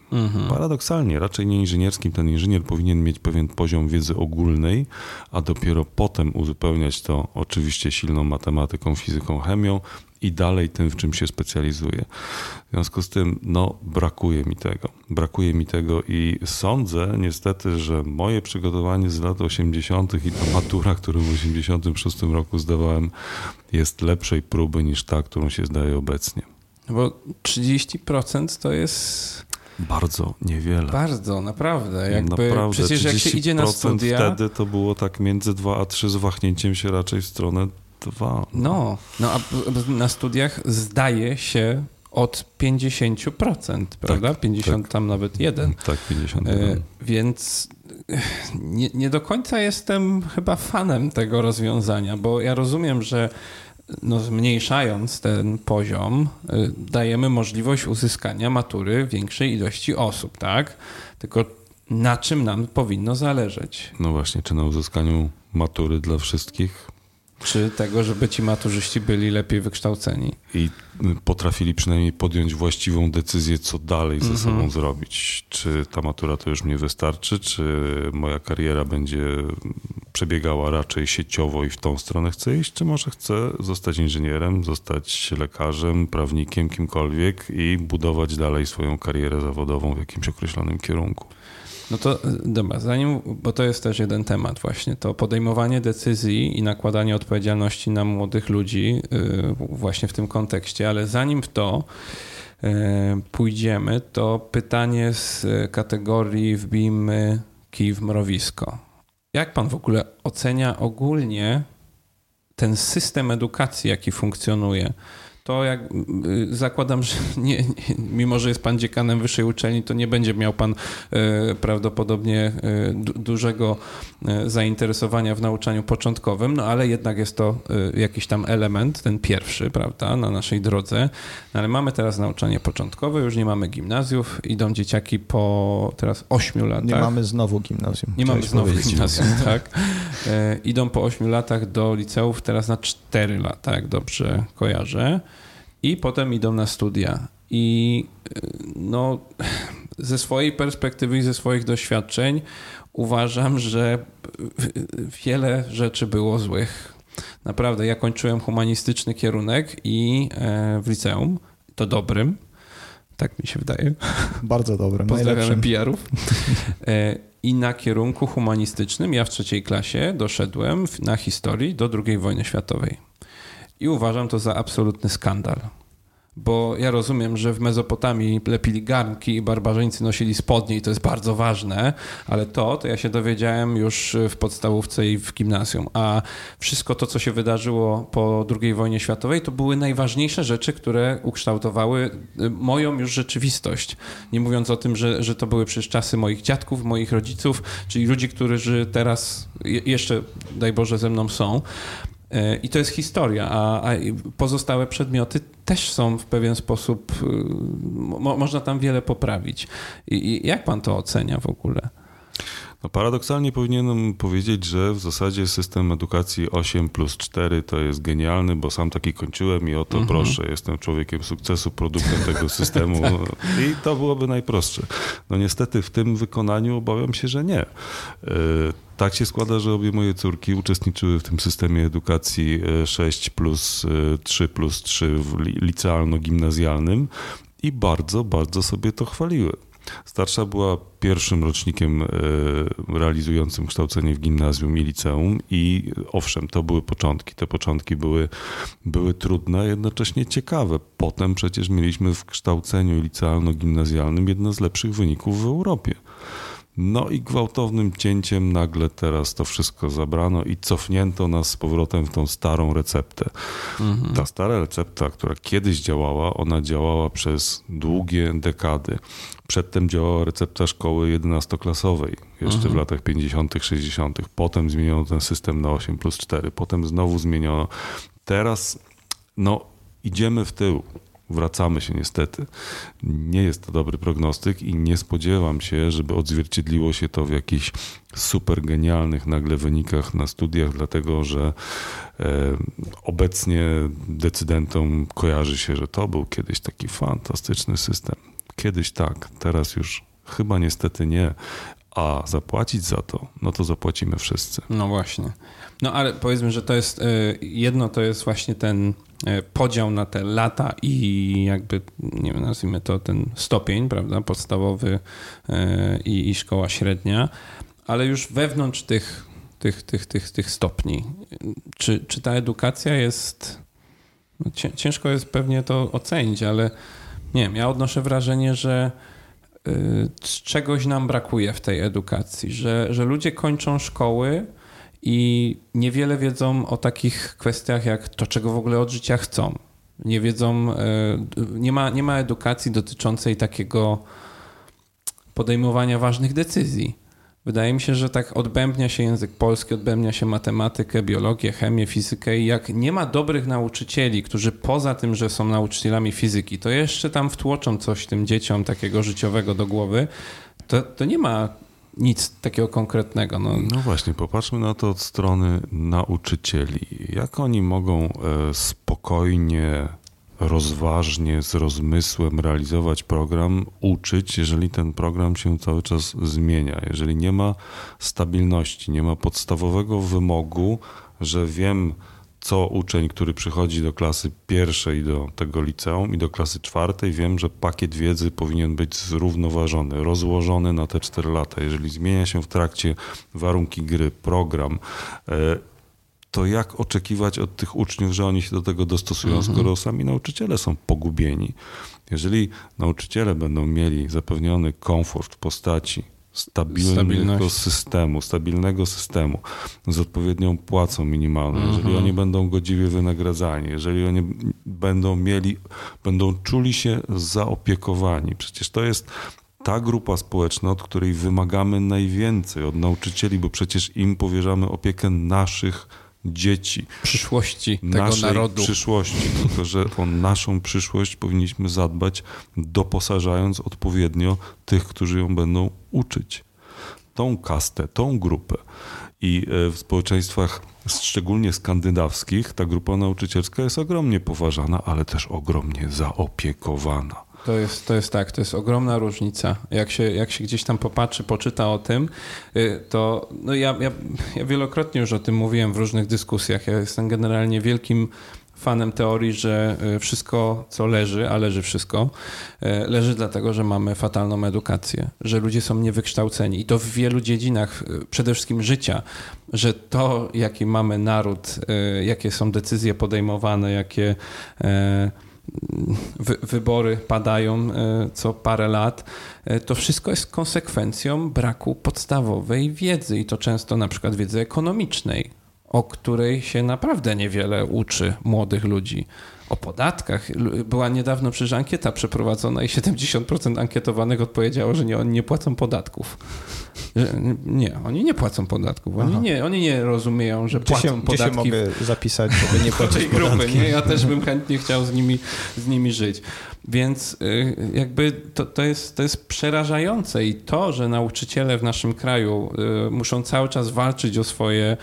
S1: Paradoksalnie, raczej nie inżynierskim. Ten inżynier powinien mieć pewien poziom wiedzy ogólnej, a dopiero potem uzupełniać to oczywiście silną matematyką, fizyką, chemią i dalej tym, w czym się specjalizuje. W związku z tym, no, brakuje mi tego. Brakuje mi tego i sądzę niestety, że moje przygotowanie z lat 80. i ta matura, którą w 86 roku zdawałem, jest lepszej próby niż ta, którą się zdaje obecnie.
S2: Bo 30% to jest
S1: Bardzo niewiele.
S2: bardzo, naprawdę. Jakby,
S1: Naprawdę,
S2: przecież jak się idzie na
S1: 30%
S2: studia,
S1: wtedy to było tak między 2 a 3 z wahnięciem się raczej w stronę dwa.
S2: No, no a na studiach zdaje się od 50%, prawda? Tak, 50 tak. tam nawet jeden.
S1: Tak, 50.
S2: E, więc nie, nie do końca jestem chyba fanem tego rozwiązania, bo ja rozumiem, że no, zmniejszając ten poziom, y, dajemy możliwość uzyskania matury większej ilości osób, tak? Tylko na czym nam powinno zależeć?
S1: No właśnie, czy na uzyskaniu matury dla wszystkich?
S2: Czy tego, żeby ci maturzyści byli lepiej wykształceni.
S1: I potrafili przynajmniej podjąć właściwą decyzję, co dalej ze sobą mhm. zrobić. Czy ta matura to już mnie wystarczy, czy moja kariera będzie przebiegała raczej sieciowo i w tą stronę chcę iść, czy może chcę zostać inżynierem, zostać lekarzem, prawnikiem, kimkolwiek i budować dalej swoją karierę zawodową w jakimś określonym kierunku.
S2: No to dobra, zanim, bo to jest też jeden temat właśnie, to podejmowanie decyzji i nakładanie odpowiedzialności na młodych ludzi y, właśnie w tym kontekście, ale zanim w to y, pójdziemy, to pytanie z kategorii wbijmy kij w mrowisko. Jak pan w ogóle ocenia ogólnie ten system edukacji, jaki funkcjonuje? To jak y, zakładam, że nie, nie, mimo, że jest pan dziekanem wyższej uczelni, to nie będzie miał pan e, prawdopodobnie e, dużego zainteresowania w nauczaniu początkowym, no ale jednak jest to jakiś tam element, ten pierwszy, prawda, na naszej drodze. No, ale mamy teraz nauczanie początkowe, już nie mamy gimnazjów, idą dzieciaki po teraz ośmiu latach.
S3: Nie mamy znowu gimnazjum.
S2: Nie mamy znowu gimnazjum, tak. idą po ośmiu latach do liceów teraz na cztery lata, jak dobrze kojarzę i potem idą na studia. I no, ze swojej perspektywy i ze swoich doświadczeń uważam, że wiele rzeczy było złych. Naprawdę, ja kończyłem humanistyczny kierunek i e, w liceum, to dobrym, tak mi się wydaje.
S3: Bardzo dobrym,
S2: Pozdrawiamy PR-ów. E, I na kierunku humanistycznym ja w trzeciej klasie doszedłem na historii do II wojny światowej. I uważam to za absolutny skandal. Bo ja rozumiem, że w Mezopotamii lepili garnki i barbarzyńcy nosili spodnie i to jest bardzo ważne, ale to, to ja się dowiedziałem już w podstawówce i w gimnazjum. A wszystko to, co się wydarzyło po II wojnie światowej, to były najważniejsze rzeczy, które ukształtowały y, moją już rzeczywistość. Nie mówiąc o tym, że, że to były przecież czasy moich dziadków, moich rodziców, czyli ludzi, którzy teraz jeszcze, daj Boże, ze mną są. E, I to jest historia, a, a, pozostałe przedmioty też są w pewien sposób, y, mo, można tam wiele poprawić. I, I, jak pan to ocenia w ogóle?
S1: No paradoksalnie powinienem powiedzieć, że w zasadzie system edukacji 8 plus 4 to jest genialny, bo sam taki kończyłem i o to mhm. proszę, jestem człowiekiem sukcesu, produktem tego systemu tak. i to byłoby najprostsze. No niestety w tym wykonaniu obawiam się, że nie. E, tak się składa, że obie moje córki uczestniczyły w tym systemie edukacji 6 e, plus 3 e, plus 3 w licealno-gimnazjalnym i bardzo, bardzo sobie to chwaliły. Starsza była pierwszym rocznikiem e, realizującym kształcenie w gimnazjum i liceum i owszem, to były początki. Te początki były, były trudne, jednocześnie ciekawe. Potem przecież mieliśmy w kształceniu licealno-gimnazjalnym jedne z lepszych wyników w Europie. No i gwałtownym cięciem nagle teraz to wszystko zabrano i cofnięto nas z powrotem w tą starą receptę. Mhm. Ta stara recepta, która kiedyś działała, ona działała przez długie dekady. Przedtem działała recepta szkoły 11-klasowej, jeszcze mhm. w latach 50., 60. Potem zmieniono ten system na 8 plus 4, potem znowu zmieniono. Teraz no, idziemy w tył wracamy się niestety. Nie jest to dobry prognostyk i nie spodziewam się, żeby odzwierciedliło się to w jakichś super genialnych nagle wynikach na studiach, dlatego że e, obecnie decydentom kojarzy się, że to był kiedyś taki fantastyczny system. Kiedyś tak, teraz już chyba niestety nie, a zapłacić za to, no to zapłacimy wszyscy.
S2: No właśnie. No ale powiedzmy, że to jest e, jedno, to jest właśnie ten podział na te lata i jakby, nie wiem, nazwijmy to ten stopień, prawda, podstawowy e, i, i szkoła średnia, ale już wewnątrz tych, tych, tych, tych, tych stopni, czy, czy ta edukacja jest, no ciężko jest pewnie to ocenić, ale nie wiem, ja odnoszę wrażenie, że czegoś nam brakuje w tej edukacji, że, że ludzie kończą szkoły i niewiele wiedzą o takich kwestiach jak to, czego w ogóle od życia chcą. Nie wiedzą, e, nie ma, nie ma edukacji dotyczącej takiego podejmowania ważnych decyzji. Wydaje mi się, że tak odbębnia się język polski, odbębnia się matematykę, biologię, chemię, fizykę i jak nie ma dobrych nauczycieli, którzy poza tym, że są nauczycielami fizyki, to jeszcze tam wtłoczą coś tym dzieciom takiego życiowego do głowy, to, to nie ma nic takiego konkretnego. No.
S1: no właśnie, popatrzmy na to od strony nauczycieli. Jak oni mogą e, spokojnie rozważnie, z rozmysłem realizować program, uczyć, jeżeli ten program się cały czas zmienia, jeżeli nie ma stabilności, nie ma podstawowego wymogu, że wiem, co uczeń, który przychodzi do klasy pierwszej, do tego liceum i do klasy czwartej, wiem, że pakiet wiedzy powinien być zrównoważony, rozłożony na te cztery lata. Jeżeli zmienia się w trakcie warunki gry, program, e, to jak oczekiwać od tych uczniów, że oni się do tego dostosują, mhm. skoro sami nauczyciele są pogubieni? Jeżeli nauczyciele będą mieli zapewniony komfort w postaci stabilnego systemu, stabilnego systemu z odpowiednią płacą minimalną, mhm. jeżeli oni będą godziwie wynagradzani, jeżeli oni będą mieli, będą czuli się zaopiekowani. Przecież to jest ta grupa społeczna, od której wymagamy najwięcej od nauczycieli, bo przecież im powierzamy opiekę naszych dzieci.
S2: Przyszłości tego narodu.
S1: przyszłości, tylko że o naszą przyszłość powinniśmy zadbać, doposażając odpowiednio tych, którzy ją będą uczyć. Tą kastę, tą grupę. I e, w społeczeństwach szczególnie skandynawskich ta grupa nauczycielska jest ogromnie poważana, ale też ogromnie zaopiekowana.
S2: To jest, to jest tak, to jest ogromna różnica. Jak się, jak się gdzieś tam popatrzy, poczyta o tym, y, to no ja, ja, ja wielokrotnie już o tym mówiłem w różnych dyskusjach. Ja jestem generalnie wielkim fanem teorii, że y, wszystko, co leży, a leży wszystko, y, leży dlatego, że mamy fatalną edukację, że ludzie są niewykształceni i to w wielu dziedzinach, przede wszystkim życia, że to, jaki mamy naród, jakie są decyzje podejmowane, jakie wy, wybory padają e, co parę lat, e, to wszystko jest konsekwencją braku podstawowej wiedzy i to często na przykład wiedzy ekonomicznej, o której się naprawdę niewiele uczy młodych ludzi. O podatkach. Była niedawno przecież ankieta przeprowadzona i 70% ankietowanych odpowiedziało, że nie, oni nie płacą podatków. Nie, oni nie płacą podatków. Oni, nie, oni nie rozumieją, że gdzie płacą się, podatki. Gdzie się
S3: mogę zapisać, żeby nie płacić grupy.
S2: Nie? Ja też bym chętnie chciał z nimi, z nimi żyć. Więc y, jakby to, to, jest, to jest przerażające i to, że nauczyciele w naszym kraju y, muszą cały czas walczyć o swoje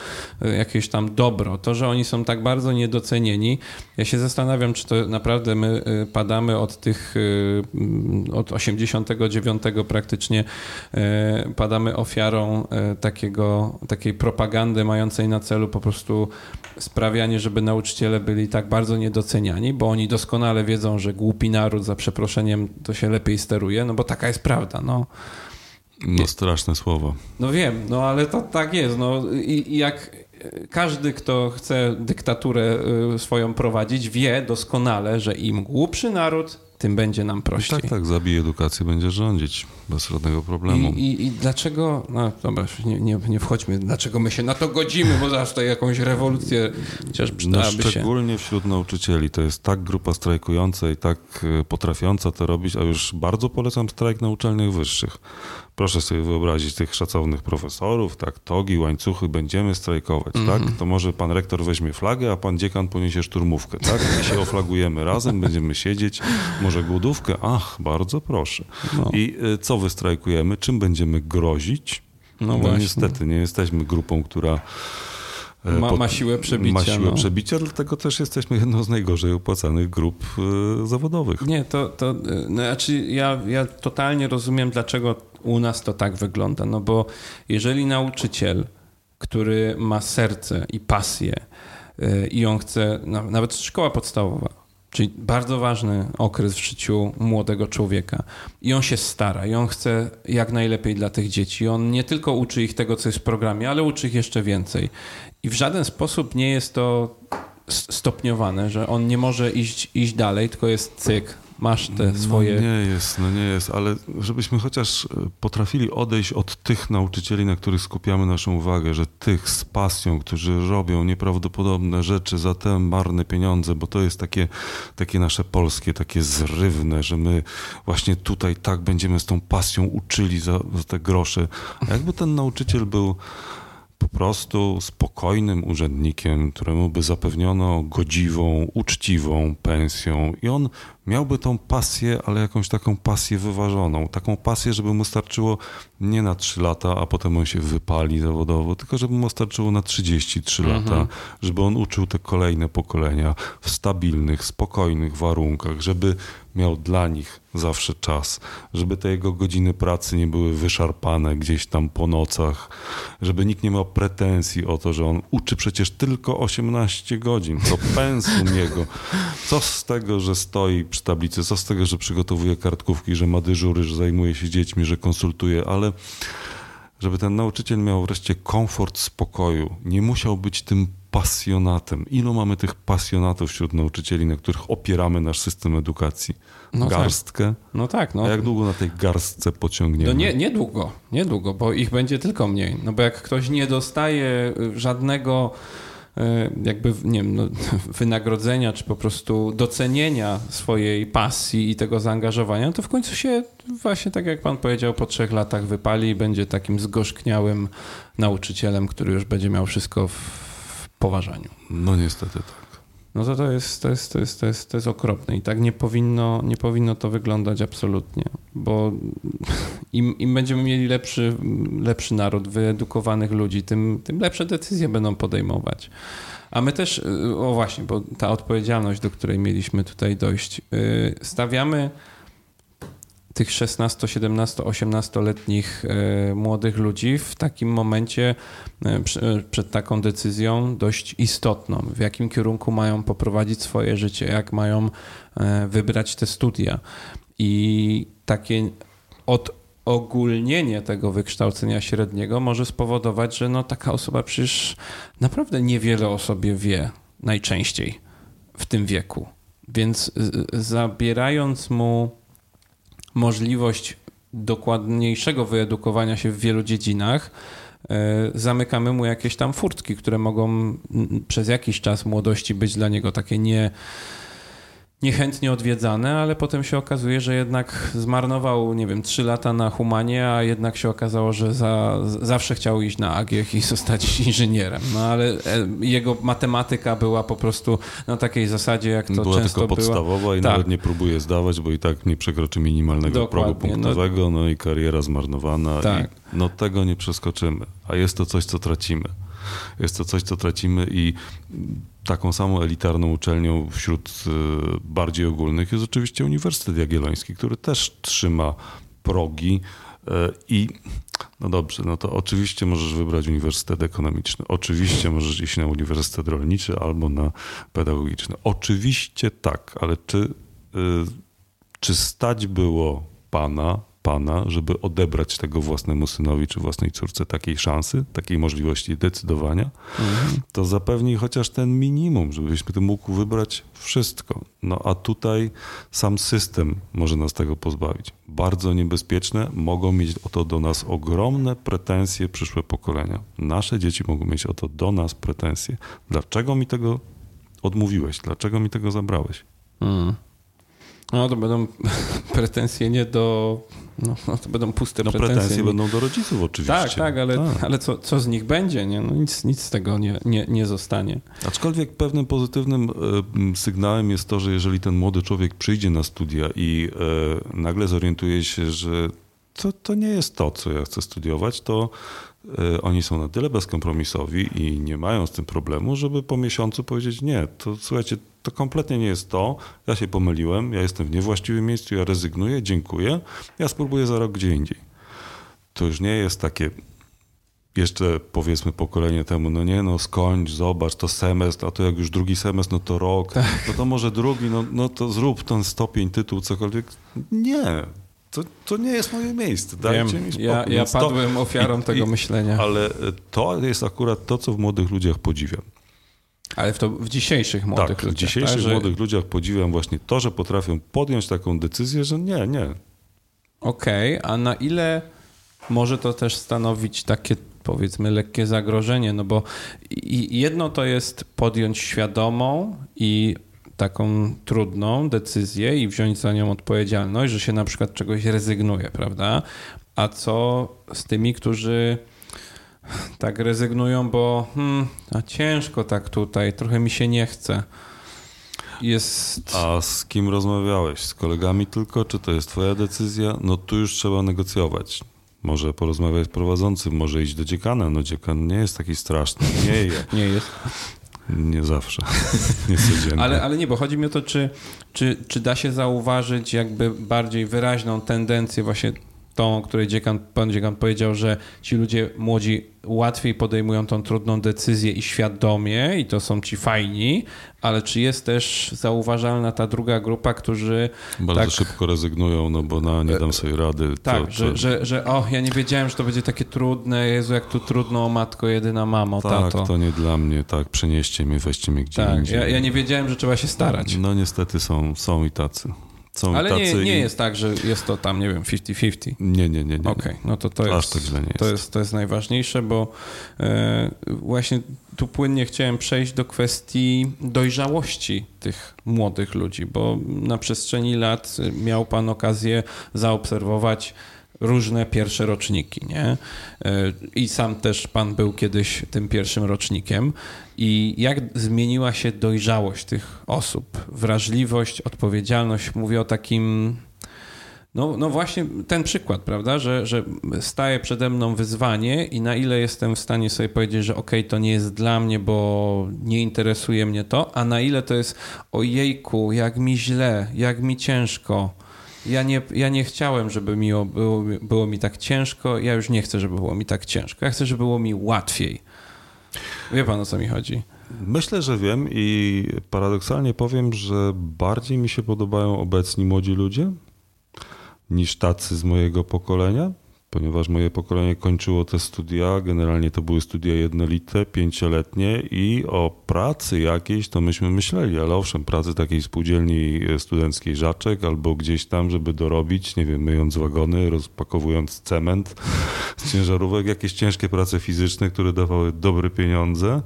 S2: y, jakieś tam dobro, to, że oni są tak bardzo niedocenieni, ja się zastanawiam, czy to naprawdę my padamy od tych, od 89 praktycznie padamy ofiarą takiego, takiej propagandy mającej na celu po prostu sprawianie, żeby nauczyciele byli tak bardzo niedoceniani, bo oni doskonale wiedzą, że głupi naród naród, za przeproszeniem, to się lepiej steruje, no bo taka jest prawda, no.
S1: No straszne słowo.
S2: No wiem, no ale to tak jest, no i, i jak każdy, kto chce dyktaturę y, swoją prowadzić, wie doskonale, że im głupszy naród, tym będzie nam prościej.
S1: Tak, tak, zabij edukację, będzie rządzić bez żadnego problemu.
S2: I, i, i dlaczego, no dobra, nie, nie, nie, wchodźmy, dlaczego my się na to godzimy, bo zaraz tutaj jakąś rewolucję chociaż przydałaby
S1: no, szczególnie się. wśród nauczycieli. To jest tak grupa strajkująca i tak e, potrafiąca to robić, a już bardzo polecam strajk na uczelniach wyższych. Proszę sobie wyobrazić tych szacownych profesorów, tak, togi, łańcuchy, będziemy strajkować, mm -hmm. tak? To może pan rektor weźmie flagę, a pan dziekan poniesie szturmówkę, tak? I się oflagujemy razem, będziemy siedzieć, może głodówkę? Ach, bardzo proszę. No. I y, co wystrajkujemy? Czym będziemy grozić? No, no niestety, nie jesteśmy grupą, która
S2: ma, ma, siłę przebicia.
S1: Ma siłę no. przebicia, dlatego też jesteśmy jedną z najgorzej opłacanych grup y, zawodowych.
S2: Nie, to, to no, znaczy ja, ja totalnie rozumiem, dlaczego u nas to tak wygląda. No bo jeżeli nauczyciel, który ma serce i pasję y, i on chce, nawet szkoła podstawowa, Czyli bardzo ważny okres w życiu młodego człowieka. I on się stara, i on chce jak najlepiej dla tych dzieci. On nie tylko uczy ich tego, co jest w programie, ale uczy ich jeszcze więcej. I w żaden sposób nie jest to stopniowane, że on nie może iść, iść dalej, tylko jest cyk, masz te swoje...
S1: No nie jest, no nie jest, ale żebyśmy chociaż e, potrafili odejść od tych nauczycieli, na których skupiamy naszą uwagę, że tych z pasją, którzy robią nieprawdopodobne rzeczy za te marne pieniądze, bo to jest takie, takie nasze polskie, takie zrywne, że my właśnie tutaj tak będziemy z tą pasją uczyli za, za te grosze. A jakby ten nauczyciel był po prostu spokojnym urzędnikiem, któremu by zapewniono godziwą, uczciwą pensją i on miałby tą pasję, ale jakąś taką pasję wyważoną. Taką pasję, żeby mu starczyło nie na 3 lata, a potem on się wypali zawodowo, tylko żeby mu starczyło na 33 mhm. lata, żeby on uczył te kolejne pokolenia w stabilnych, spokojnych warunkach, żeby miał dla nich zawsze czas, żeby te jego godziny pracy nie były wyszarpane gdzieś tam po nocach, żeby nikt nie miał pretensji o to, że on uczy przecież tylko 18 godzin, to pensum jego. Co z tego, że stoi przy tablicy, co z tego, że przygotowuje kartkówki, że ma dyżury, że zajmuje się dziećmi, że konsultuje, ale żeby ten nauczyciel miał wreszcie komfort spokoju, nie musiał być tym pasjonatem. Ilu mamy tych pasjonatów wśród nauczycieli, na których opieramy nasz system edukacji? No tak. Garstkę? Tak.
S2: No tak. No.
S1: A jak długo na tej garstce pociągniemy?
S2: No nie, niedługo, niedługo, bo ich będzie tylko mniej. No bo jak ktoś nie dostaje żadnego E, jakby, nie wiem, no, wynagrodzenia, czy po prostu docenienia swojej pasji i tego zaangażowania, to w końcu się właśnie tak jak pan powiedział, po trzech latach wypali i będzie takim zgorzkniałym nauczycielem, który już będzie miał wszystko w poważaniu.
S1: No niestety tak.
S2: No to to jest, to jest, to jest, to jest, to jest okropne i tak nie powinno, nie powinno to wyglądać absolutnie, bo im, im będziemy mieli lepszy, lepszy naród, wyedukowanych ludzi, tym, tym lepsze decyzje będą podejmować. A my też, o właśnie, bo ta odpowiedzialność, do której mieliśmy tutaj dojść, y, stawiamy tych 16, 17, 18-letnich młodych ludzi w takim momencie e, e, przed taką decyzją dość istotną, w jakim kierunku mają poprowadzić swoje życie, jak mają e, wybrać te studia. I takie odogólnienie tego wykształcenia średniego może spowodować, że no taka osoba przecież naprawdę niewiele o sobie wie najczęściej w tym wieku. Więc zabierając mu możliwość dokładniejszego wyedukowania się w wielu dziedzinach, e, zamykamy mu jakieś tam furtki, które mogą przez jakiś czas młodości być dla niego takie nie niechętnie odwiedzane, ale potem się okazuje, że jednak zmarnował, nie wiem, trzy lata na humanie, a jednak się okazało, że za, zawsze chciał iść na AGH i zostać inżynierem. No ale e, jego matematyka była po prostu na takiej zasadzie, jak to
S1: była
S2: często
S1: tylko podstawowa
S2: była.
S1: i tak. nawet nie próbuje zdawać, bo i tak nie przekroczy minimalnego Dokładnie. progu punktowego, no, no i kariera zmarnowana. Tak. I, no tego nie przeskoczymy, a jest to coś, co tracimy. Jest to coś, co tracimy i taką samą elitarną uczelnią wśród e, bardziej ogólnych jest oczywiście Uniwersytet Jagielloński, który też trzyma progi e, i no dobrze, no to oczywiście możesz wybrać Uniwersytet Ekonomiczny, oczywiście możesz iść na Uniwersytet Rolniczy albo na Pedagogiczny. Oczywiście tak, ale czy, e, czy stać było pana pana, żeby odebrać tego własnemu synowi czy własnej córce takiej szansy, takiej możliwości decydowania, mhm. to zapewni chociaż ten minimum, żebyśmy mógł wybrać wszystko. No a tutaj sam system może nas tego pozbawić. Bardzo niebezpieczne, mogą mieć o to do nas ogromne pretensje przyszłe pokolenia. Nasze dzieci mogą mieć o to do nas pretensje. Dlaczego mi tego odmówiłeś? Dlaczego mi tego zabrałeś? Mhm.
S2: No to będą pretensje nie do. No, no to będą puste
S1: no,
S2: pretensje.
S1: pretensje będą do rodziców oczywiście.
S2: Tak, tak, ale, tak. ale co, co z nich będzie? Nie? No nic, nic z tego nie, nie, nie zostanie.
S1: Aczkolwiek pewnym pozytywnym e, sygnałem jest to, że jeżeli ten młody człowiek przyjdzie na studia i e, nagle zorientuje się, że to, to nie jest to, co ja chcę studiować, to oni są na tyle bezkompromisowi i nie mają z tym problemu, żeby po miesiącu powiedzieć nie, to słuchajcie, to kompletnie nie jest to, ja się pomyliłem, ja jestem w niewłaściwym miejscu, ja rezygnuję, dziękuję, ja spróbuję za rok gdzie indziej. To już nie jest takie jeszcze powiedzmy pokolenie temu, no nie, no skończ, zobacz, to semestr, a to jak już drugi semestr, no to rok, tak. no to może drugi, no, no to zrób ten stopień, tytuł, cokolwiek. Nie, to, to nie jest moje miejsce. Dajcie Wiem, mi spokój.
S2: Ja, ja padłem to, ofiarą i, tego i, myślenia.
S1: Ale to jest akurat to, co w młodych ludziach podziwiam.
S2: Ale w, to, w dzisiejszych młodych
S1: tak,
S2: ludziach.
S1: w dzisiejszych
S2: tak, że-
S1: młodych ludziach podziwiam właśnie to, że potrafią podjąć taką decyzję, że nie, nie.
S2: Okej, a na ile może to też stanowić takie powiedzmy lekkie zagrożenie, no bo jedno to jest podjąć świadomą i taką trudną decyzję i wziąć za nią odpowiedzialność, że się na przykład czegoś rezygnuje, prawda? A co z tymi, którzy tak rezygnują, bo hmm, a ciężko tak tutaj, trochę mi się nie chce. Jest...
S1: A z kim rozmawiałeś? Z kolegami tylko? Czy to jest twoja decyzja? No tu już trzeba negocjować. Może porozmawiać z prowadzącym, może iść do dziekana. No dziekan nie jest taki straszny. Nie je.
S2: Nie jest.
S1: Nie zawsze. nie codziennie.
S2: Ale, ale nie, bo chodzi mi o to, czy, czy, czy da się zauważyć jakby bardziej wyraźną tendencję właśnie tą, o której dziekan, pan dziekan powiedział, że ci ludzie młodzi łatwiej podejmują tą trudną decyzję i świadomie i to są ci fajni, ale czy jest też zauważalna ta druga grupa, którzy
S1: Bardzo
S2: tak-
S1: szybko rezygnują, no bo na nie dam sobie rady.
S2: tak,
S1: to,
S2: że,
S1: to,
S2: że, że o, ja nie wiedziałem, że to będzie takie trudne, Jezu, jak tu trudno, o matko, jedyna mamo,
S1: tak,
S2: tato.
S1: to nie dla mnie, tak, przenieście mnie, weźcie mnie gdzie
S2: tak,
S1: indziej.
S2: ja, ja nie wiedziałem, że trzeba się starać.
S1: No niestety są, są i tacy. Są
S2: Ale nie, nie
S1: i...
S2: jest tak, że jest to tam, nie wiem, 50-50.
S1: Nie, nie, nie. nie.
S2: Okej, no to to jest,
S1: tak nie
S2: to
S1: jest.
S2: jest. To jest najważniejsze, bo e, właśnie tu płynnie chciałem przejść do kwestii dojrzałości tych młodych ludzi, bo na przestrzeni lat miał Pan okazję zaobserwować różne pierwsze roczniki, nie? E, I sam też Pan był kiedyś tym pierwszym rocznikiem. I jak zmieniła się dojrzałość tych osób? Wrażliwość, odpowiedzialność. Mówię o takim no, no właśnie ten przykład, prawda, że, że staje przede mną wyzwanie i na ile jestem w stanie sobie powiedzieć, że okej, to nie jest dla mnie, bo nie interesuje mnie to, a na ile to jest ojejku, jak mi źle, jak mi ciężko. Ja nie, ja nie chciałem, żeby mi było, było mi tak ciężko, ja już nie chcę, żeby było mi tak ciężko. Ja chcę, żeby było mi łatwiej. Wie pan o co mi chodzi?
S1: Myślę, że wiem i paradoksalnie powiem, że bardziej mi się podobają obecni młodzi ludzie niż tacy z mojego pokolenia, ponieważ moje pokolenie kończyło te studia. Generalnie to były studia jednolite, pięcioletnie i o pracy jakiejś to myśmy myśleli, ale owszem, pracy takiej spółdzielni studenckiej Żaczek albo gdzieś tam, żeby dorobić, nie wiem, myjąc wagony, rozpakowując cement z ciężarówek, jakieś ciężkie prace fizyczne, które dawały dobre pieniądze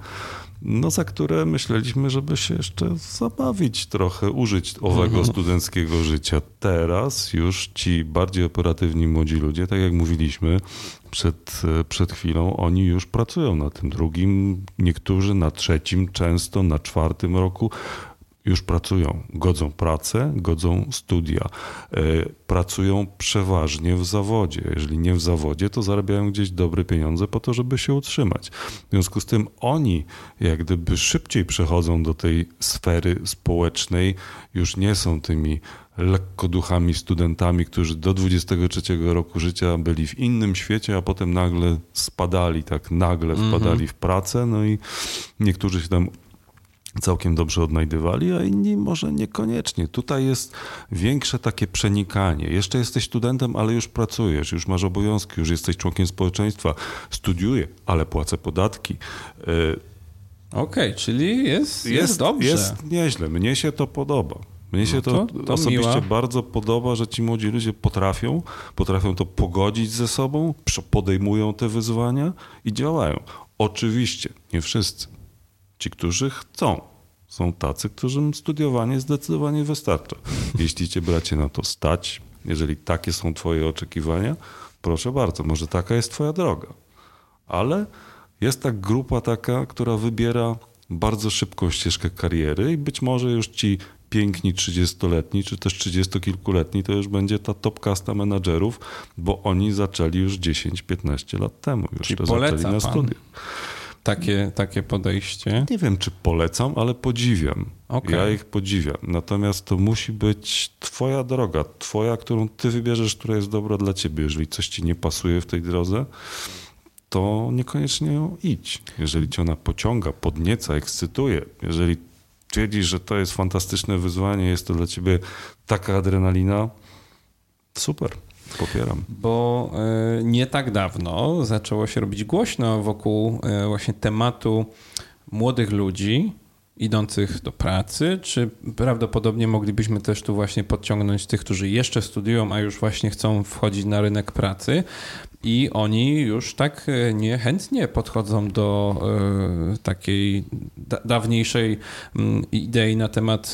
S1: no za które myśleliśmy, żeby się jeszcze zabawić trochę, użyć owego studenckiego życia. Teraz już ci bardziej operatywni młodzi ludzie, tak jak mówiliśmy przed, przed chwilą, oni już pracują na tym drugim, niektórzy na trzecim, często na czwartym roku już pracują, godzą pracę, godzą studia. E, Pracują przeważnie w zawodzie. Jeżeli nie w zawodzie, to zarabiają gdzieś dobre pieniądze po to, żeby się utrzymać. W związku z tym oni jak gdyby szybciej przechodzą do tej sfery społecznej, już nie są tymi lekkoduchami studentami, którzy do 23 roku życia byli w innym świecie, a potem nagle spadali, tak nagle wpadali w pracę, no i niektórzy się tam całkiem dobrze odnajdywali, a inni może niekoniecznie. Tutaj jest większe takie przenikanie. Jeszcze jesteś studentem, ale już pracujesz, już masz obowiązki, już jesteś członkiem społeczeństwa. Studiuję, ale płacę podatki. Y,
S2: Okej, czyli jest, jest, dobrze.
S1: Jest nieźle. Mnie się to podoba. Mnie się
S2: No
S1: to,
S2: to- to
S1: osobiście
S2: miła.
S1: bardzo podoba, że ci młodzi ludzie potrafią, potrafią to pogodzić ze sobą, podejmują te wyzwania i działają. Oczywiście, nie wszyscy. Ci, którzy chcą. Są tacy, którym studiowanie zdecydowanie wystarcza. Jeśli cię bracie na to stać, jeżeli takie są twoje oczekiwania, proszę bardzo, może taka jest twoja droga. Ale jest ta grupa taka, która wybiera bardzo szybką ścieżkę kariery i być może już ci piękni 30-letni, czy też 30-kilkuletni, to już będzie ta top kasta menadżerów, bo oni zaczęli już 10-15 lat temu. Już
S2: Czyli
S1: zaczęli na studiach.
S2: Takie, takie podejście.
S1: Nie wiem, czy polecam, ale podziwiam.
S2: Okej.
S1: Ja ich podziwiam. Natomiast to musi być twoja droga, twoja, którą ty wybierzesz, która jest dobra dla ciebie. Jeżeli coś ci nie pasuje w tej drodze, to niekoniecznie ją idź. Jeżeli cię ona pociąga, podnieca, ekscytuje, jeżeli twierdzisz, że to jest fantastyczne wyzwanie, jest to dla ciebie taka adrenalina, super, popieram.
S2: Bo e, nie tak dawno zaczęło się robić głośno wokół e, właśnie tematu młodych ludzi, idących do pracy, czy prawdopodobnie moglibyśmy też tu właśnie podciągnąć tych, którzy jeszcze studiują, a już właśnie chcą wchodzić na rynek pracy i oni już tak e, niechętnie podchodzą do takiej da dawniejszej y, idei na temat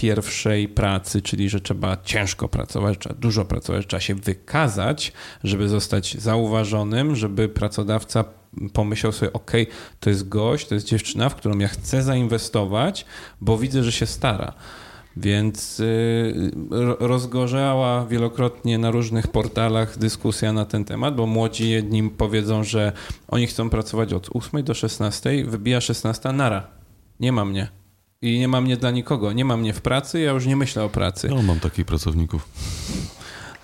S2: pierwszej pracy, czyli że trzeba ciężko pracować, trzeba dużo pracować, trzeba się wykazać, żeby zostać zauważonym, żeby pracodawca pomyślał sobie, ok, to jest gość, to jest dziewczyna, w którą ja chcę zainwestować, bo widzę, że się stara. Więc y, rozgorzała wielokrotnie na różnych portalach dyskusja na ten temat, bo młodzi jednim powiedzą, że oni chcą pracować od 8 do 16, wybija 16, nara, nie ma mnie. I nie ma mnie dla nikogo. Nie ma mnie w pracy, ja już nie myślę o pracy.
S1: No, mam takich pracowników.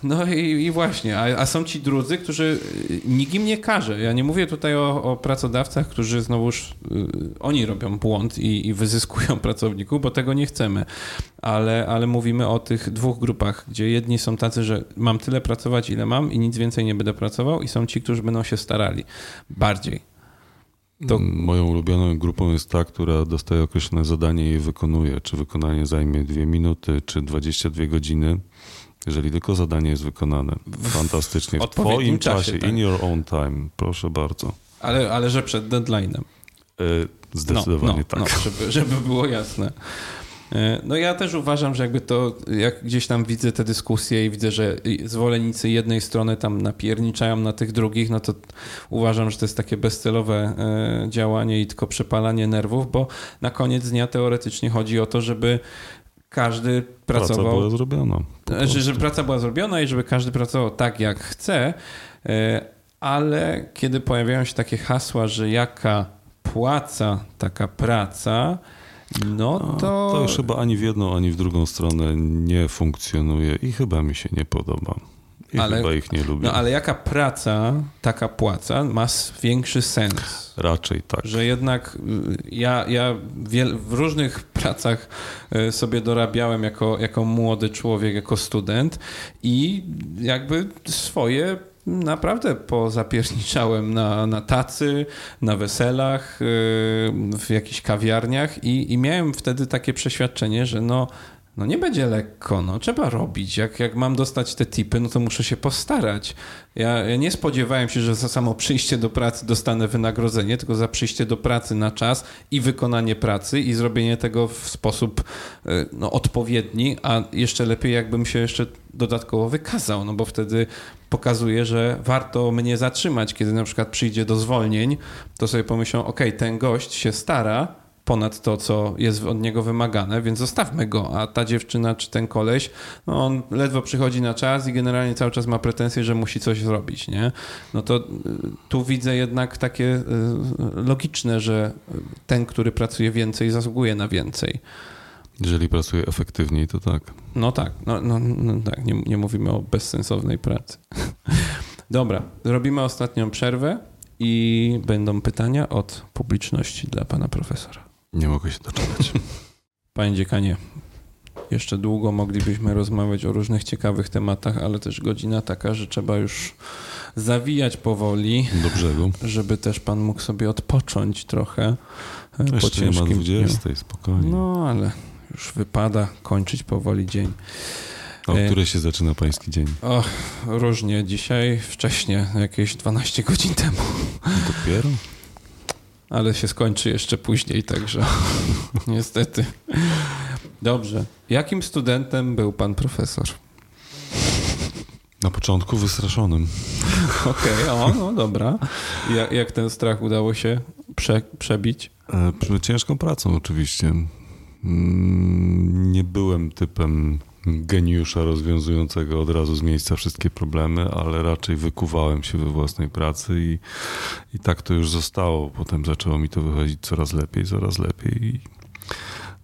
S2: No i, i właśnie, a, a, są ci drudzy, którzy y, nikt im nie każe. Ja nie mówię tutaj o, o pracodawcach, którzy znowuż y, oni robią błąd i, i, wyzyskują pracowników, bo tego nie chcemy. Ale, ale mówimy o tych dwóch grupach, gdzie jedni są tacy, że mam tyle pracować, ile mam i nic więcej nie będę pracował, i są ci, którzy będą się starali bardziej.
S1: To... Moją ulubioną grupą jest ta, która dostaje określone zadanie i je wykonuje. Czy wykonanie zajmie dwie minuty, czy 22 godziny jeżeli tylko zadanie jest wykonane fantastycznie, w twoim czasie, czasie tak. in your own time, proszę bardzo.
S2: Ale, ale że przed deadline'em.
S1: E, zdecydowanie no, no, tak.
S2: No, żeby, żeby było jasne. E, no ja też uważam, że jakby to, jak gdzieś tam widzę te dyskusje i widzę, że zwolennicy jednej strony tam napierniczają na tych drugich, no to uważam, że to jest takie bezcelowe e, działanie i tylko przepalanie nerwów, bo na koniec dnia teoretycznie chodzi o to, żeby każdy pracował.
S1: Praca była zrobiona.
S2: Że, żeby praca była zrobiona i żeby każdy pracował tak, jak chce, e, ale kiedy pojawiają się takie hasła, że jaka płaca, taka praca, no to.
S1: To już chyba ani w jedną, ani w drugą stronę nie funkcjonuje i chyba mi się nie podoba. I ale, chyba ich nie lubię.
S2: No ale jaka praca, taka płaca ma większy sens?
S1: Raczej tak.
S2: Że jednak y, ja, ja w różnych pracach y, sobie dorabiałem jako, jako młody człowiek, jako student i jakby swoje naprawdę pozapierniczałem na, na tacy, na weselach, y, w jakichś kawiarniach i, i miałem wtedy takie przeświadczenie, że no no nie będzie lekko, no trzeba robić. Jak, jak mam dostać te tipy, no to muszę się postarać. Ja, ja, nie spodziewałem się, że za samo przyjście do pracy dostanę wynagrodzenie, tylko za przyjście do pracy na czas i wykonanie pracy i zrobienie tego w sposób e, no, odpowiedni, a jeszcze lepiej jakbym się jeszcze dodatkowo wykazał, no bo wtedy pokazuje, że warto mnie zatrzymać, kiedy na przykład przyjdzie do zwolnień, to sobie pomyślą, ok, ten gość się stara, ponad to, co jest od niego wymagane, więc zostawmy go. A ta dziewczyna czy ten koleś, no on ledwo przychodzi na czas i generalnie cały czas ma pretensje, że musi coś zrobić, nie? No to y, tu widzę jednak takie y, logiczne, że ten, który pracuje więcej, zasługuje na więcej.
S1: Jeżeli pracuje efektywniej, to tak.
S2: No tak, no, no, no tak, nie, nie mówimy o bezsensownej pracy. Dobra, robimy ostatnią przerwę i będą pytania od publiczności dla pana profesora.
S1: Nie mogę się doczekać.
S2: Panie dziekanie, jeszcze długo moglibyśmy rozmawiać o różnych ciekawych tematach, ale też godzina taka, że trzeba już zawijać powoli.
S1: Do brzegu.
S2: Żeby też pan mógł sobie odpocząć trochę.
S1: E, jeszcze nie ma 20, dniu. spokojnie.
S2: No, ale już wypada kończyć powoli dzień.
S1: O e, której się zaczyna pański dzień?
S2: O, różnie. Dzisiaj wcześniej, jakieś 12 godzin temu.
S1: Dopiero?
S2: Ale się skończy jeszcze później, także niestety. Dobrze. Jakim studentem był pan profesor?
S1: Na początku wystraszonym.
S2: Okej, okay, o, no dobra. Jak, jak, ten strach udało się prze, przebić?
S1: E, ciężką pracą oczywiście. Mm, nie byłem typem geniusza rozwiązującego od razu z miejsca wszystkie problemy, ale raczej wykuwałem się we własnej pracy i, i tak to już zostało. Potem zaczęło mi to wychodzić coraz lepiej, coraz lepiej.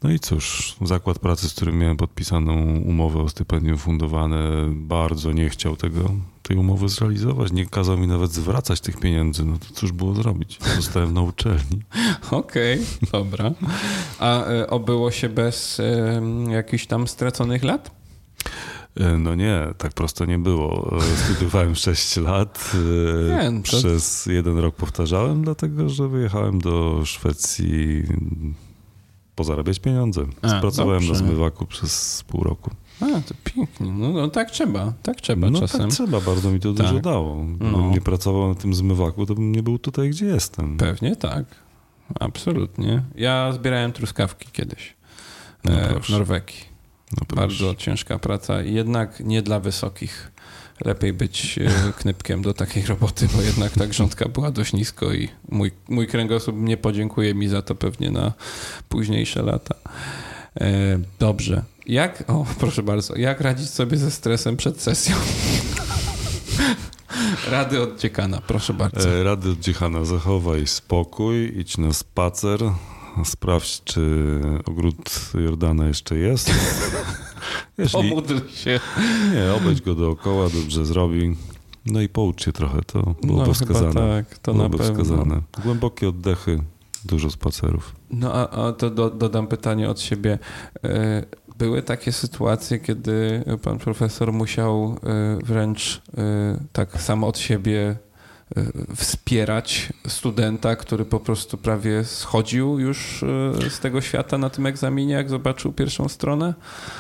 S1: No i cóż, zakład pracy, z którym miałem podpisaną umowę o stypendium fundowane, bardzo nie chciał tego, tej umowy zrealizować. Nie kazał mi nawet zwracać tych pieniędzy. No to cóż było zrobić? Zostałem na uczelni.
S2: Okej, okay, dobra. A y, obyło się bez y, jakichś tam straconych lat?
S1: E, no nie, tak prosto nie było. Studiowałem 6 lat. Nie, no to... Przez jeden rok powtarzałem, dlatego że wyjechałem do Szwecji pozarabiać pieniądze.
S2: A,
S1: Pracowałem
S2: dobrze.
S1: na zmywaku przez pół roku.
S2: A, to pięknie. No, no tak trzeba, tak trzeba
S1: no
S2: czasem.
S1: tak trzeba, bardzo mi to
S2: Tak.
S1: dużo dało. Gdybym
S2: No.
S1: nie pracował na tym zmywaku, to bym nie był tutaj, gdzie jestem.
S2: Pewnie tak. Absolutnie. Ja zbierałem truskawki kiedyś
S1: No
S2: e, w. Norwegii.
S1: No.
S2: Bardzo ciężka praca, jednak nie dla wysokich. Lepiej być e, knypkiem do takiej roboty, bo jednak ta grządka była dość nisko i mój, mój kręgosłup nie podziękuje mi za to pewnie na późniejsze lata. E, Dobrze. Jak, o proszę bardzo, jak radzić sobie ze stresem przed sesją? Rady od dziekana, proszę bardzo.
S1: E, Rady od Dziechana, zachowaj spokój, idź na spacer, sprawdź, czy ogród Jordana jeszcze jest. Jeśli
S2: Pomódl się.
S1: nie, obejdź go dookoła, dobrze zrobi. No i poucz się trochę, to byłoby
S2: no,
S1: wskazane.
S2: Chyba tak, to na
S1: byłoby
S2: pewno.
S1: wskazane. Głębokie oddechy, dużo spacerów.
S2: No a, a to do, dodam pytanie od siebie. E, Były takie sytuacje, kiedy pan profesor musiał e, wręcz e, tak samo od siebie wspierać studenta, który po prostu prawie schodził już e, z tego świata na tym egzaminie, jak zobaczył pierwszą stronę?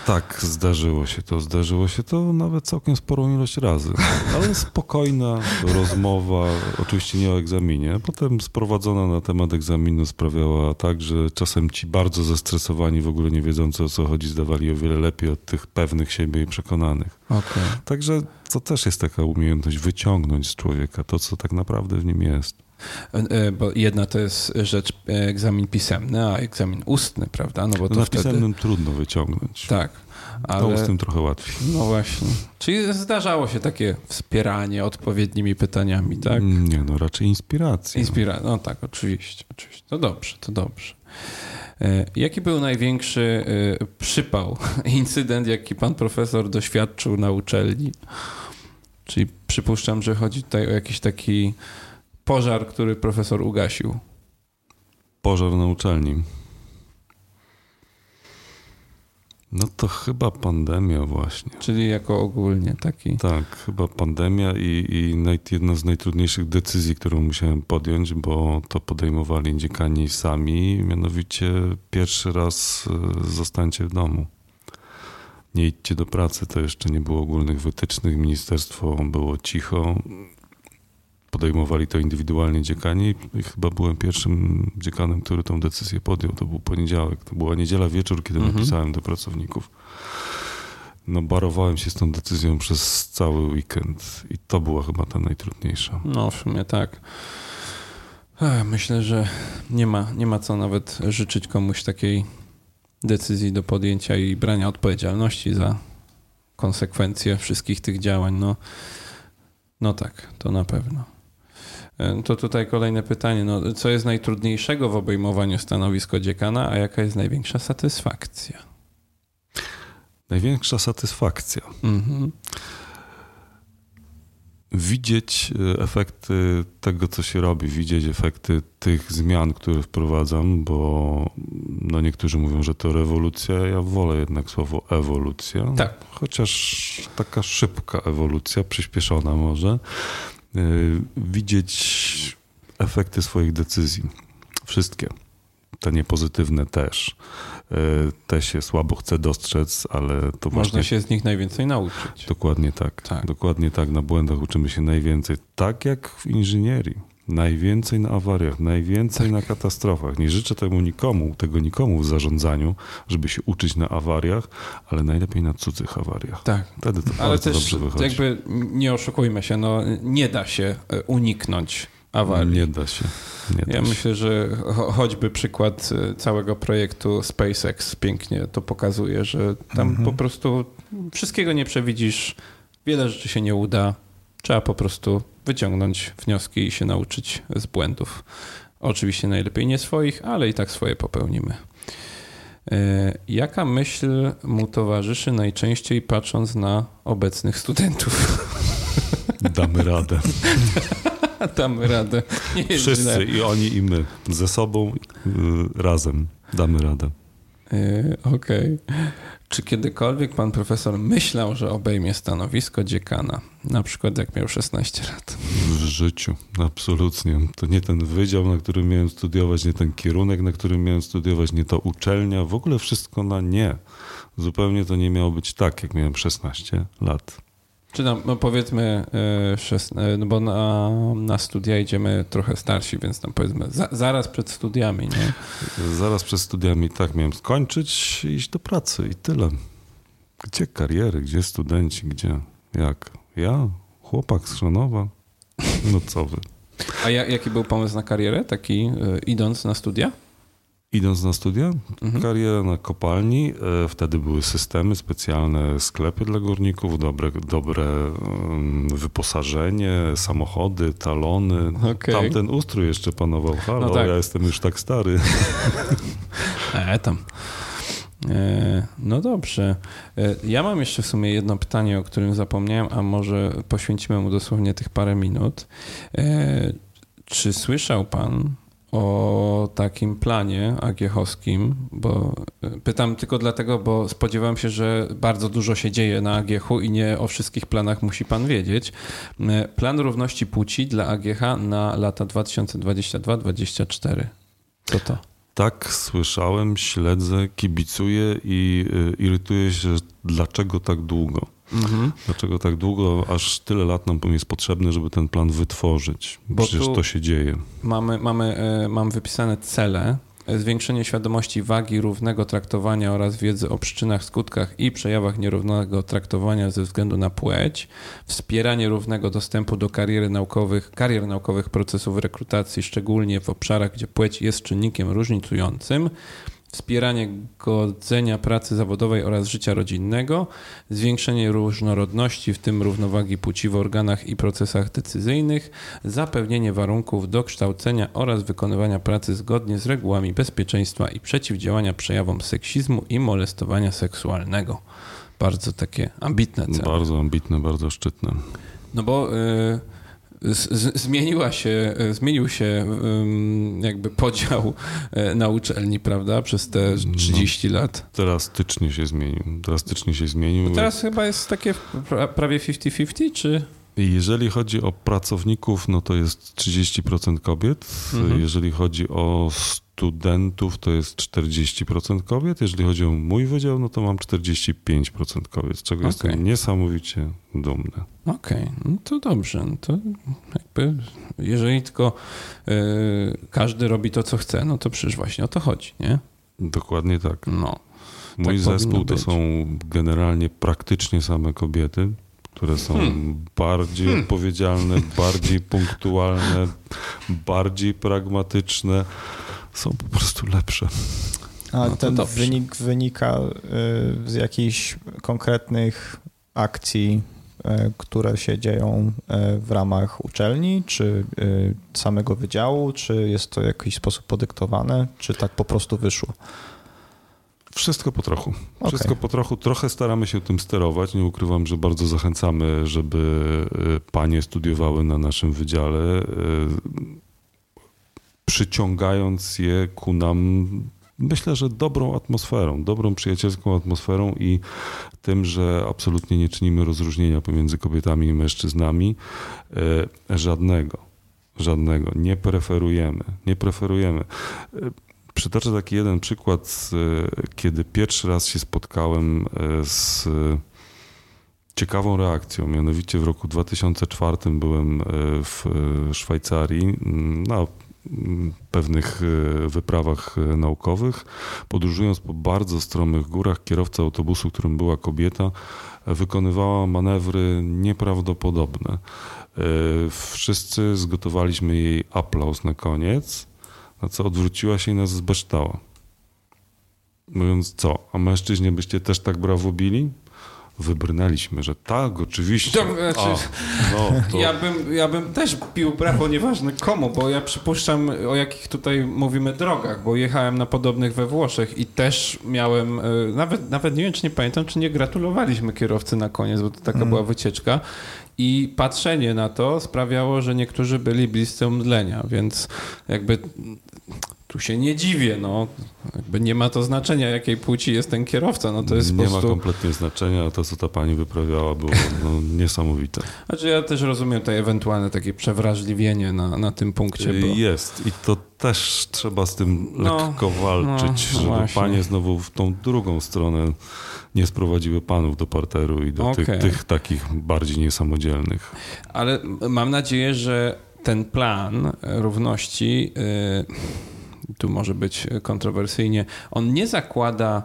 S1: Tak, zdarzyło się to. Zdarzyło się to nawet całkiem sporą ilość razy. Ale spokojna rozmowa, oczywiście nie o egzaminie. Potem sprowadzona na temat egzaminu sprawiała tak, że czasem ci bardzo zestresowani, w ogóle nie wiedzący o co chodzi, zdawali o wiele lepiej od tych pewnych siebie i przekonanych.
S2: Okej.
S1: Także to też jest taka umiejętność wyciągnąć z człowieka to, co tak naprawdę w nim jest.
S2: E, Bo jedna to jest rzecz e, egzamin pisemny, a egzamin ustny, prawda? No bo to
S1: na
S2: wtedy...
S1: pisemnym trudno wyciągnąć.
S2: Tak.
S1: To
S2: Ale...
S1: z tym trochę łatwiej.
S2: No właśnie. Czyli zdarzało się takie wspieranie odpowiednimi pytaniami, tak?
S1: Nie, no raczej inspiracja.
S2: Inspira. No tak, oczywiście, oczywiście. To dobrze, to dobrze. E, Jaki był największy e, przypał, incydent, jaki pan profesor doświadczył na uczelni? Czyli przypuszczam, że chodzi tutaj o jakiś taki pożar, który profesor ugasił.
S1: Pożar na uczelni. No to chyba pandemia właśnie.
S2: Czyli jako ogólnie taki.
S1: Tak, chyba pandemia i, i naj, jedna z najtrudniejszych decyzji, którą musiałem podjąć, bo to podejmowali dziekani sami, mianowicie pierwszy raz e, zostańcie w domu. Nie idźcie do pracy, to jeszcze nie było ogólnych wytycznych, ministerstwo było cicho. Podejmowali to indywidualnie dziekani i chyba byłem pierwszym dziekanem, który tą decyzję podjął. To był poniedziałek, to była niedziela wieczór, kiedy
S2: Mhm.
S1: napisałem do pracowników. No barowałem się z tą decyzją przez cały weekend i to była chyba ta najtrudniejsza.
S2: No, w sumie tak. Myślę, że nie ma, nie ma co nawet życzyć komuś takiej decyzji do podjęcia i brania odpowiedzialności za konsekwencje wszystkich tych działań. No, no tak, to na pewno. E, To tutaj kolejne pytanie. No, co jest najtrudniejszego w obejmowaniu stanowiska dziekana, a jaka jest największa satysfakcja?
S1: Największa satysfakcja.
S2: Mhm.
S1: Widzieć e, efekty tego, co się robi, widzieć efekty tych zmian, które wprowadzam, bo no niektórzy mówią, że to rewolucja, ja wolę jednak słowo ewolucja.
S2: Tak.
S1: Chociaż taka szybka ewolucja, przyspieszona może. E, Widzieć efekty swoich decyzji. Wszystkie. Te niepozytywne też. E, Te się słabo chce dostrzec, ale to
S2: Można
S1: właśnie
S2: się z nich najwięcej nauczyć.
S1: Dokładnie tak.
S2: Tak.
S1: Dokładnie tak. Na błędach uczymy się najwięcej. Tak jak w inżynierii. Najwięcej na awariach, najwięcej
S2: Tak.
S1: na katastrofach. Nie życzę temu nikomu, tego nikomu w zarządzaniu, żeby się uczyć na awariach, ale najlepiej na cudzych awariach.
S2: Tak.
S1: Wtedy to
S2: Ale też
S1: dobrze wychodzi.
S2: jakby nie oszukujmy się, no nie da się e, uniknąć awarii.
S1: Nie da się. Nie da
S2: Ja
S1: się.
S2: myślę, że cho- choćby przykład e, całego projektu SpaceX pięknie to pokazuje, że tam
S3: Mhm.
S2: po prostu wszystkiego nie przewidzisz, wiele rzeczy się nie uda. Trzeba po prostu wyciągnąć wnioski i się nauczyć z błędów. Oczywiście najlepiej nie swoich, ale i tak swoje popełnimy. E, Jaka myśl mu towarzyszy najczęściej patrząc na obecnych studentów?
S1: Damy radę.
S2: Damy radę. Nie
S1: Wszyscy,
S2: źle.
S1: i oni, i my. Ze sobą, y, razem. Damy radę.
S2: E, Okej. Czy kiedykolwiek pan profesor myślał, że obejmie stanowisko dziekana? Na przykład jak miał 16 lat.
S1: W życiu, absolutnie. To nie ten wydział, na którym miałem studiować, nie ten kierunek, na którym miałem studiować, nie to uczelnia, w ogóle wszystko na nie. Zupełnie to nie miało być tak, jak miałem 16 lat.
S2: Czy tam, no powiedzmy, e, e, no bo na, na studia idziemy trochę starsi, więc tam powiedzmy za, zaraz przed studiami, nie?
S1: Zaraz przed studiami tak miałem skończyć i iść do pracy i tyle. Gdzie kariery, gdzie studenci, gdzie, jak? Ja? Chłopak z Szanowa? No co wy?
S2: A ja, jaki był pomysł na karierę, taki e, idąc na studia?
S1: Idąc na studia,
S2: Mhm.
S1: kariera na kopalni, e, wtedy były systemy, specjalne sklepy dla górników, dobre, dobre em, wyposażenie, samochody, talony.
S2: Okej.
S1: Tamten ustrój jeszcze panował. Halo,
S2: No tak.
S1: ja jestem już tak stary.
S2: E, tam. E, no dobrze. E, ja mam jeszcze w sumie jedno pytanie, o którym zapomniałem, a może poświęcimy mu dosłownie tych parę minut. E, czy słyszał pan o takim planie AGH-owskim? Bo e, pytam tylko dlatego, bo spodziewałem się, że bardzo dużo się dzieje na AGH-u i nie o wszystkich planach musi pan wiedzieć. E, Plan równości płci dla AGH na lata 2022-2024. Co to?
S1: Tak, słyszałem, śledzę, kibicuję i y, irytuję się, dlaczego tak długo.
S2: Mhm.
S1: Dlaczego tak długo, aż tyle lat nam jest potrzebne, żeby ten plan wytworzyć.
S2: Bo
S1: Przecież to się dzieje.
S2: Mamy, mamy, e, mam wypisane cele. e, Zwiększenie świadomości wagi równego traktowania oraz wiedzy o przyczynach, skutkach i przejawach nierównego traktowania ze względu na płeć. Wspieranie równego dostępu do kariery naukowych, karier naukowych procesów rekrutacji, szczególnie w obszarach, gdzie płeć jest czynnikiem różnicującym. Wspieranie godzenia pracy zawodowej oraz życia rodzinnego, zwiększenie różnorodności, w tym równowagi płci w organach i procesach decyzyjnych, zapewnienie warunków do kształcenia oraz wykonywania pracy zgodnie z regułami bezpieczeństwa i przeciwdziałania przejawom seksizmu i molestowania seksualnego. Bardzo takie ambitne cele.
S1: Bardzo ambitne, bardzo szczytne.
S2: No bo y, z, zmieniła się, zmienił się jakby podział y, na uczelni, prawda, przez te 30 lat.
S1: Drastycznie się zmienił. Drastycznie się zmienił.
S2: No teraz chyba jest takie pra, prawie 50-50, czy...
S1: Jeżeli chodzi o pracowników, no to jest 30% kobiet.
S2: Mhm.
S1: Jeżeli chodzi o studentów, to jest 40% kobiet. Jeżeli chodzi o mój wydział, no to mam 45% kobiet, z czego
S2: Okej.
S1: jestem niesamowicie dumny.
S2: Okej, no to dobrze. No to jakby, jeżeli tylko y, każdy robi to, co chce, no to przecież właśnie o to chodzi, nie?
S1: Dokładnie tak.
S2: No.
S1: Mój
S2: powinno
S1: zespół to
S2: być.
S1: są generalnie praktycznie same kobiety, które są
S2: Hmm.
S1: bardziej odpowiedzialne, bardziej punktualne, bardziej pragmatyczne. Są po prostu lepsze.
S3: A
S2: No
S3: ten
S2: dobrze.
S3: wynik wynika y, z jakichś konkretnych akcji, y, które się dzieją y, w ramach uczelni, czy samego wydziału, czy jest to w jakiś sposób podyktowane, czy tak po prostu wyszło?
S1: Wszystko po trochu. Wszystko po trochu. Trochę staramy się tym sterować. Nie ukrywam, że bardzo zachęcamy, żeby y, panie studiowały na naszym wydziale, y, przyciągając je ku nam, myślę, że dobrą atmosferą, dobrą przyjacielską atmosferą i tym, że absolutnie nie czynimy rozróżnienia pomiędzy kobietami i mężczyznami. Y, Żadnego. Żadnego. Nie preferujemy. Nie preferujemy. Przytoczę taki jeden przykład, y, kiedy pierwszy raz się spotkałem y, z ciekawą reakcją. Mianowicie w roku 2004 byłem y, w Szwajcarii mm, na mm, pewnych wyprawach naukowych. Podróżując po bardzo stromych górach, kierowca autobusu, którym była kobieta, wykonywała manewry nieprawdopodobne. Wszyscy zgotowaliśmy jej aplauz na koniec, na co odwróciła się i nas zbeształa. Mówiąc co, a mężczyźnie byście też tak brawo bili? Wybrnęliśmy, że tak, oczywiście.
S2: To znaczy-
S1: A, no, to...
S2: Ja, bym, ja bym też pił brawo, nieważne komu, bo ja przypuszczam, o jakich tutaj mówimy drogach, bo jechałem na podobnych we Włoszech i też miałem, e, nawet, nawet nie wiem, czy nie pamiętam, czy nie gratulowaliśmy kierowcy na koniec, bo to taka była wycieczka. I patrzenie na to sprawiało, że niektórzy byli bliscy omdlenia, więc jakby tu się nie dziwię, no. Jakby nie ma to znaczenia, jakiej płci jest ten kierowca, no to jest
S1: nie
S2: po prostu...
S1: ma kompletnie znaczenia, a to, co ta pani wyprawiała, było no, niesamowite.
S2: Znaczy ja też rozumiem to ewentualne takie przewrażliwienie na, na tym punkcie, bo...
S1: Jest i to też trzeba z tym
S2: No,
S1: lekko walczyć,
S2: no,
S1: żeby
S2: właśnie.
S1: panie znowu w tą drugą stronę nie sprowadziły panów do parteru i do
S2: Okej.
S1: tych, tych takich bardziej niesamodzielnych.
S2: Ale mam nadzieję, że ten plan równości, y, tu może być kontrowersyjnie, on nie zakłada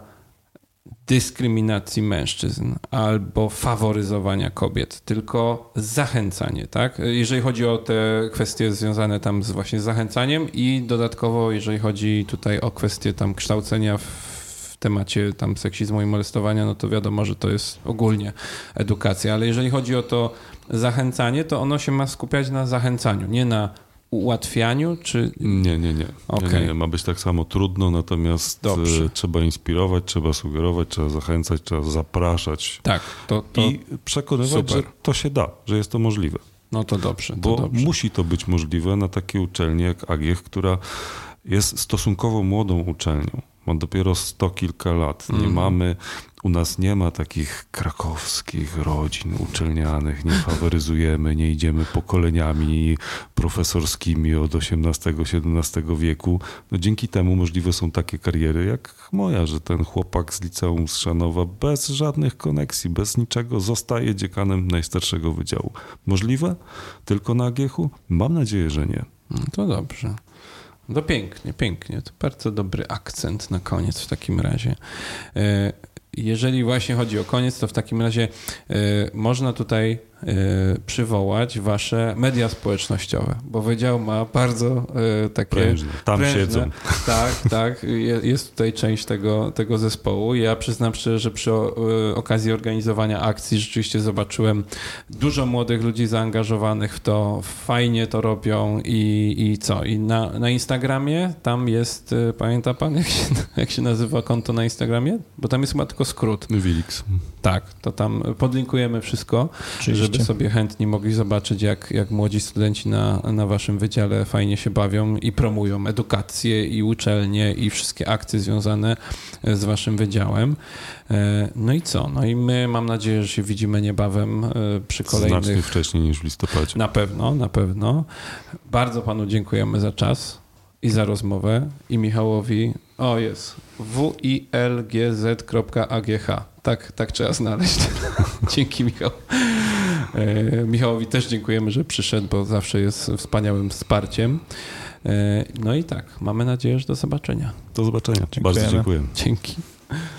S2: dyskryminacji mężczyzn albo faworyzowania kobiet, tylko zachęcanie, tak? Jeżeli chodzi o te kwestie związane tam z właśnie zachęcaniem i dodatkowo jeżeli chodzi tutaj o kwestie tam kształcenia w, w temacie tam seksizmu i molestowania, no to wiadomo, że to jest ogólnie edukacja, ale jeżeli chodzi o to zachęcanie, to ono się ma skupiać na zachęcaniu, nie na ułatwianiu, czy...
S1: Nie, nie, nie.
S2: Okej.
S1: nie, nie. Ma być tak samo trudno, natomiast
S2: Dobrze.
S1: e, trzeba inspirować, trzeba sugerować, trzeba zachęcać, trzeba zapraszać
S2: Tak, to, to
S1: i przekonywać,
S2: super.
S1: że to się da, że jest to możliwe.
S2: no to dobrze, to
S1: Bo
S2: dobrze.
S1: musi to być możliwe na takiej uczelni jak AGIEch, która jest stosunkowo młodą uczelnią. Ma dopiero sto kilka lat. Nie
S2: Mhm.
S1: mamy, u nas nie ma takich krakowskich rodzin uczelnianych, nie faworyzujemy, nie idziemy pokoleniami profesorskimi od XVIII-XVII wieku. No dzięki temu możliwe są takie kariery jak moja, że ten chłopak z liceum z Szanowa bez żadnych koneksji, bez niczego zostaje dziekanem najstarszego wydziału. Możliwe? Tylko na Agiechu? Mam nadzieję, że nie.
S2: No to dobrze. No pięknie, pięknie. To bardzo dobry akcent na koniec w takim razie. E, Jeżeli właśnie chodzi o koniec, to w takim razie e, można tutaj przywołać wasze media społecznościowe, bo wydział ma bardzo e, takie...
S1: Prężne. Tam
S2: prężne.
S1: siedzą.
S2: Tak, tak. Je- Jest tutaj część tego, tego zespołu. Ja przyznam szczerze, że przy e, okazji organizowania akcji rzeczywiście zobaczyłem dużo młodych ludzi zaangażowanych w to. Fajnie to robią i, i co? I na, na Instagramie tam jest, pamięta pan, jak się, jak się nazywa konto na Instagramie? Bo tam jest chyba tylko skrót.
S1: Wilix.
S2: Tak, to tam podlinkujemy wszystko,
S3: Oczywiście.
S2: Żeby sobie chętni mogli zobaczyć, jak, jak młodzi studenci na, na waszym wydziale fajnie się bawią i promują edukację i uczelnie i wszystkie akcje związane z waszym wydziałem. E, No i co? No i my mam nadzieję, że się widzimy niebawem e, przy
S1: Znacznie
S2: kolejnych...
S1: wcześniej niż w listopadzie.
S2: Na pewno, na pewno. Bardzo panu dziękujemy za czas i za rozmowę. I Michałowi, o jest, wilgz.agh. Tak, tak trzeba znaleźć. Dzięki Michał. E, Michałowi też dziękujemy, że przyszedł, bo zawsze jest wspaniałym wsparciem. E, No i tak, mamy nadzieję, że do zobaczenia.
S1: Do zobaczenia.
S3: Dziękujemy.
S1: Bardzo dziękuję.
S2: Dzięki.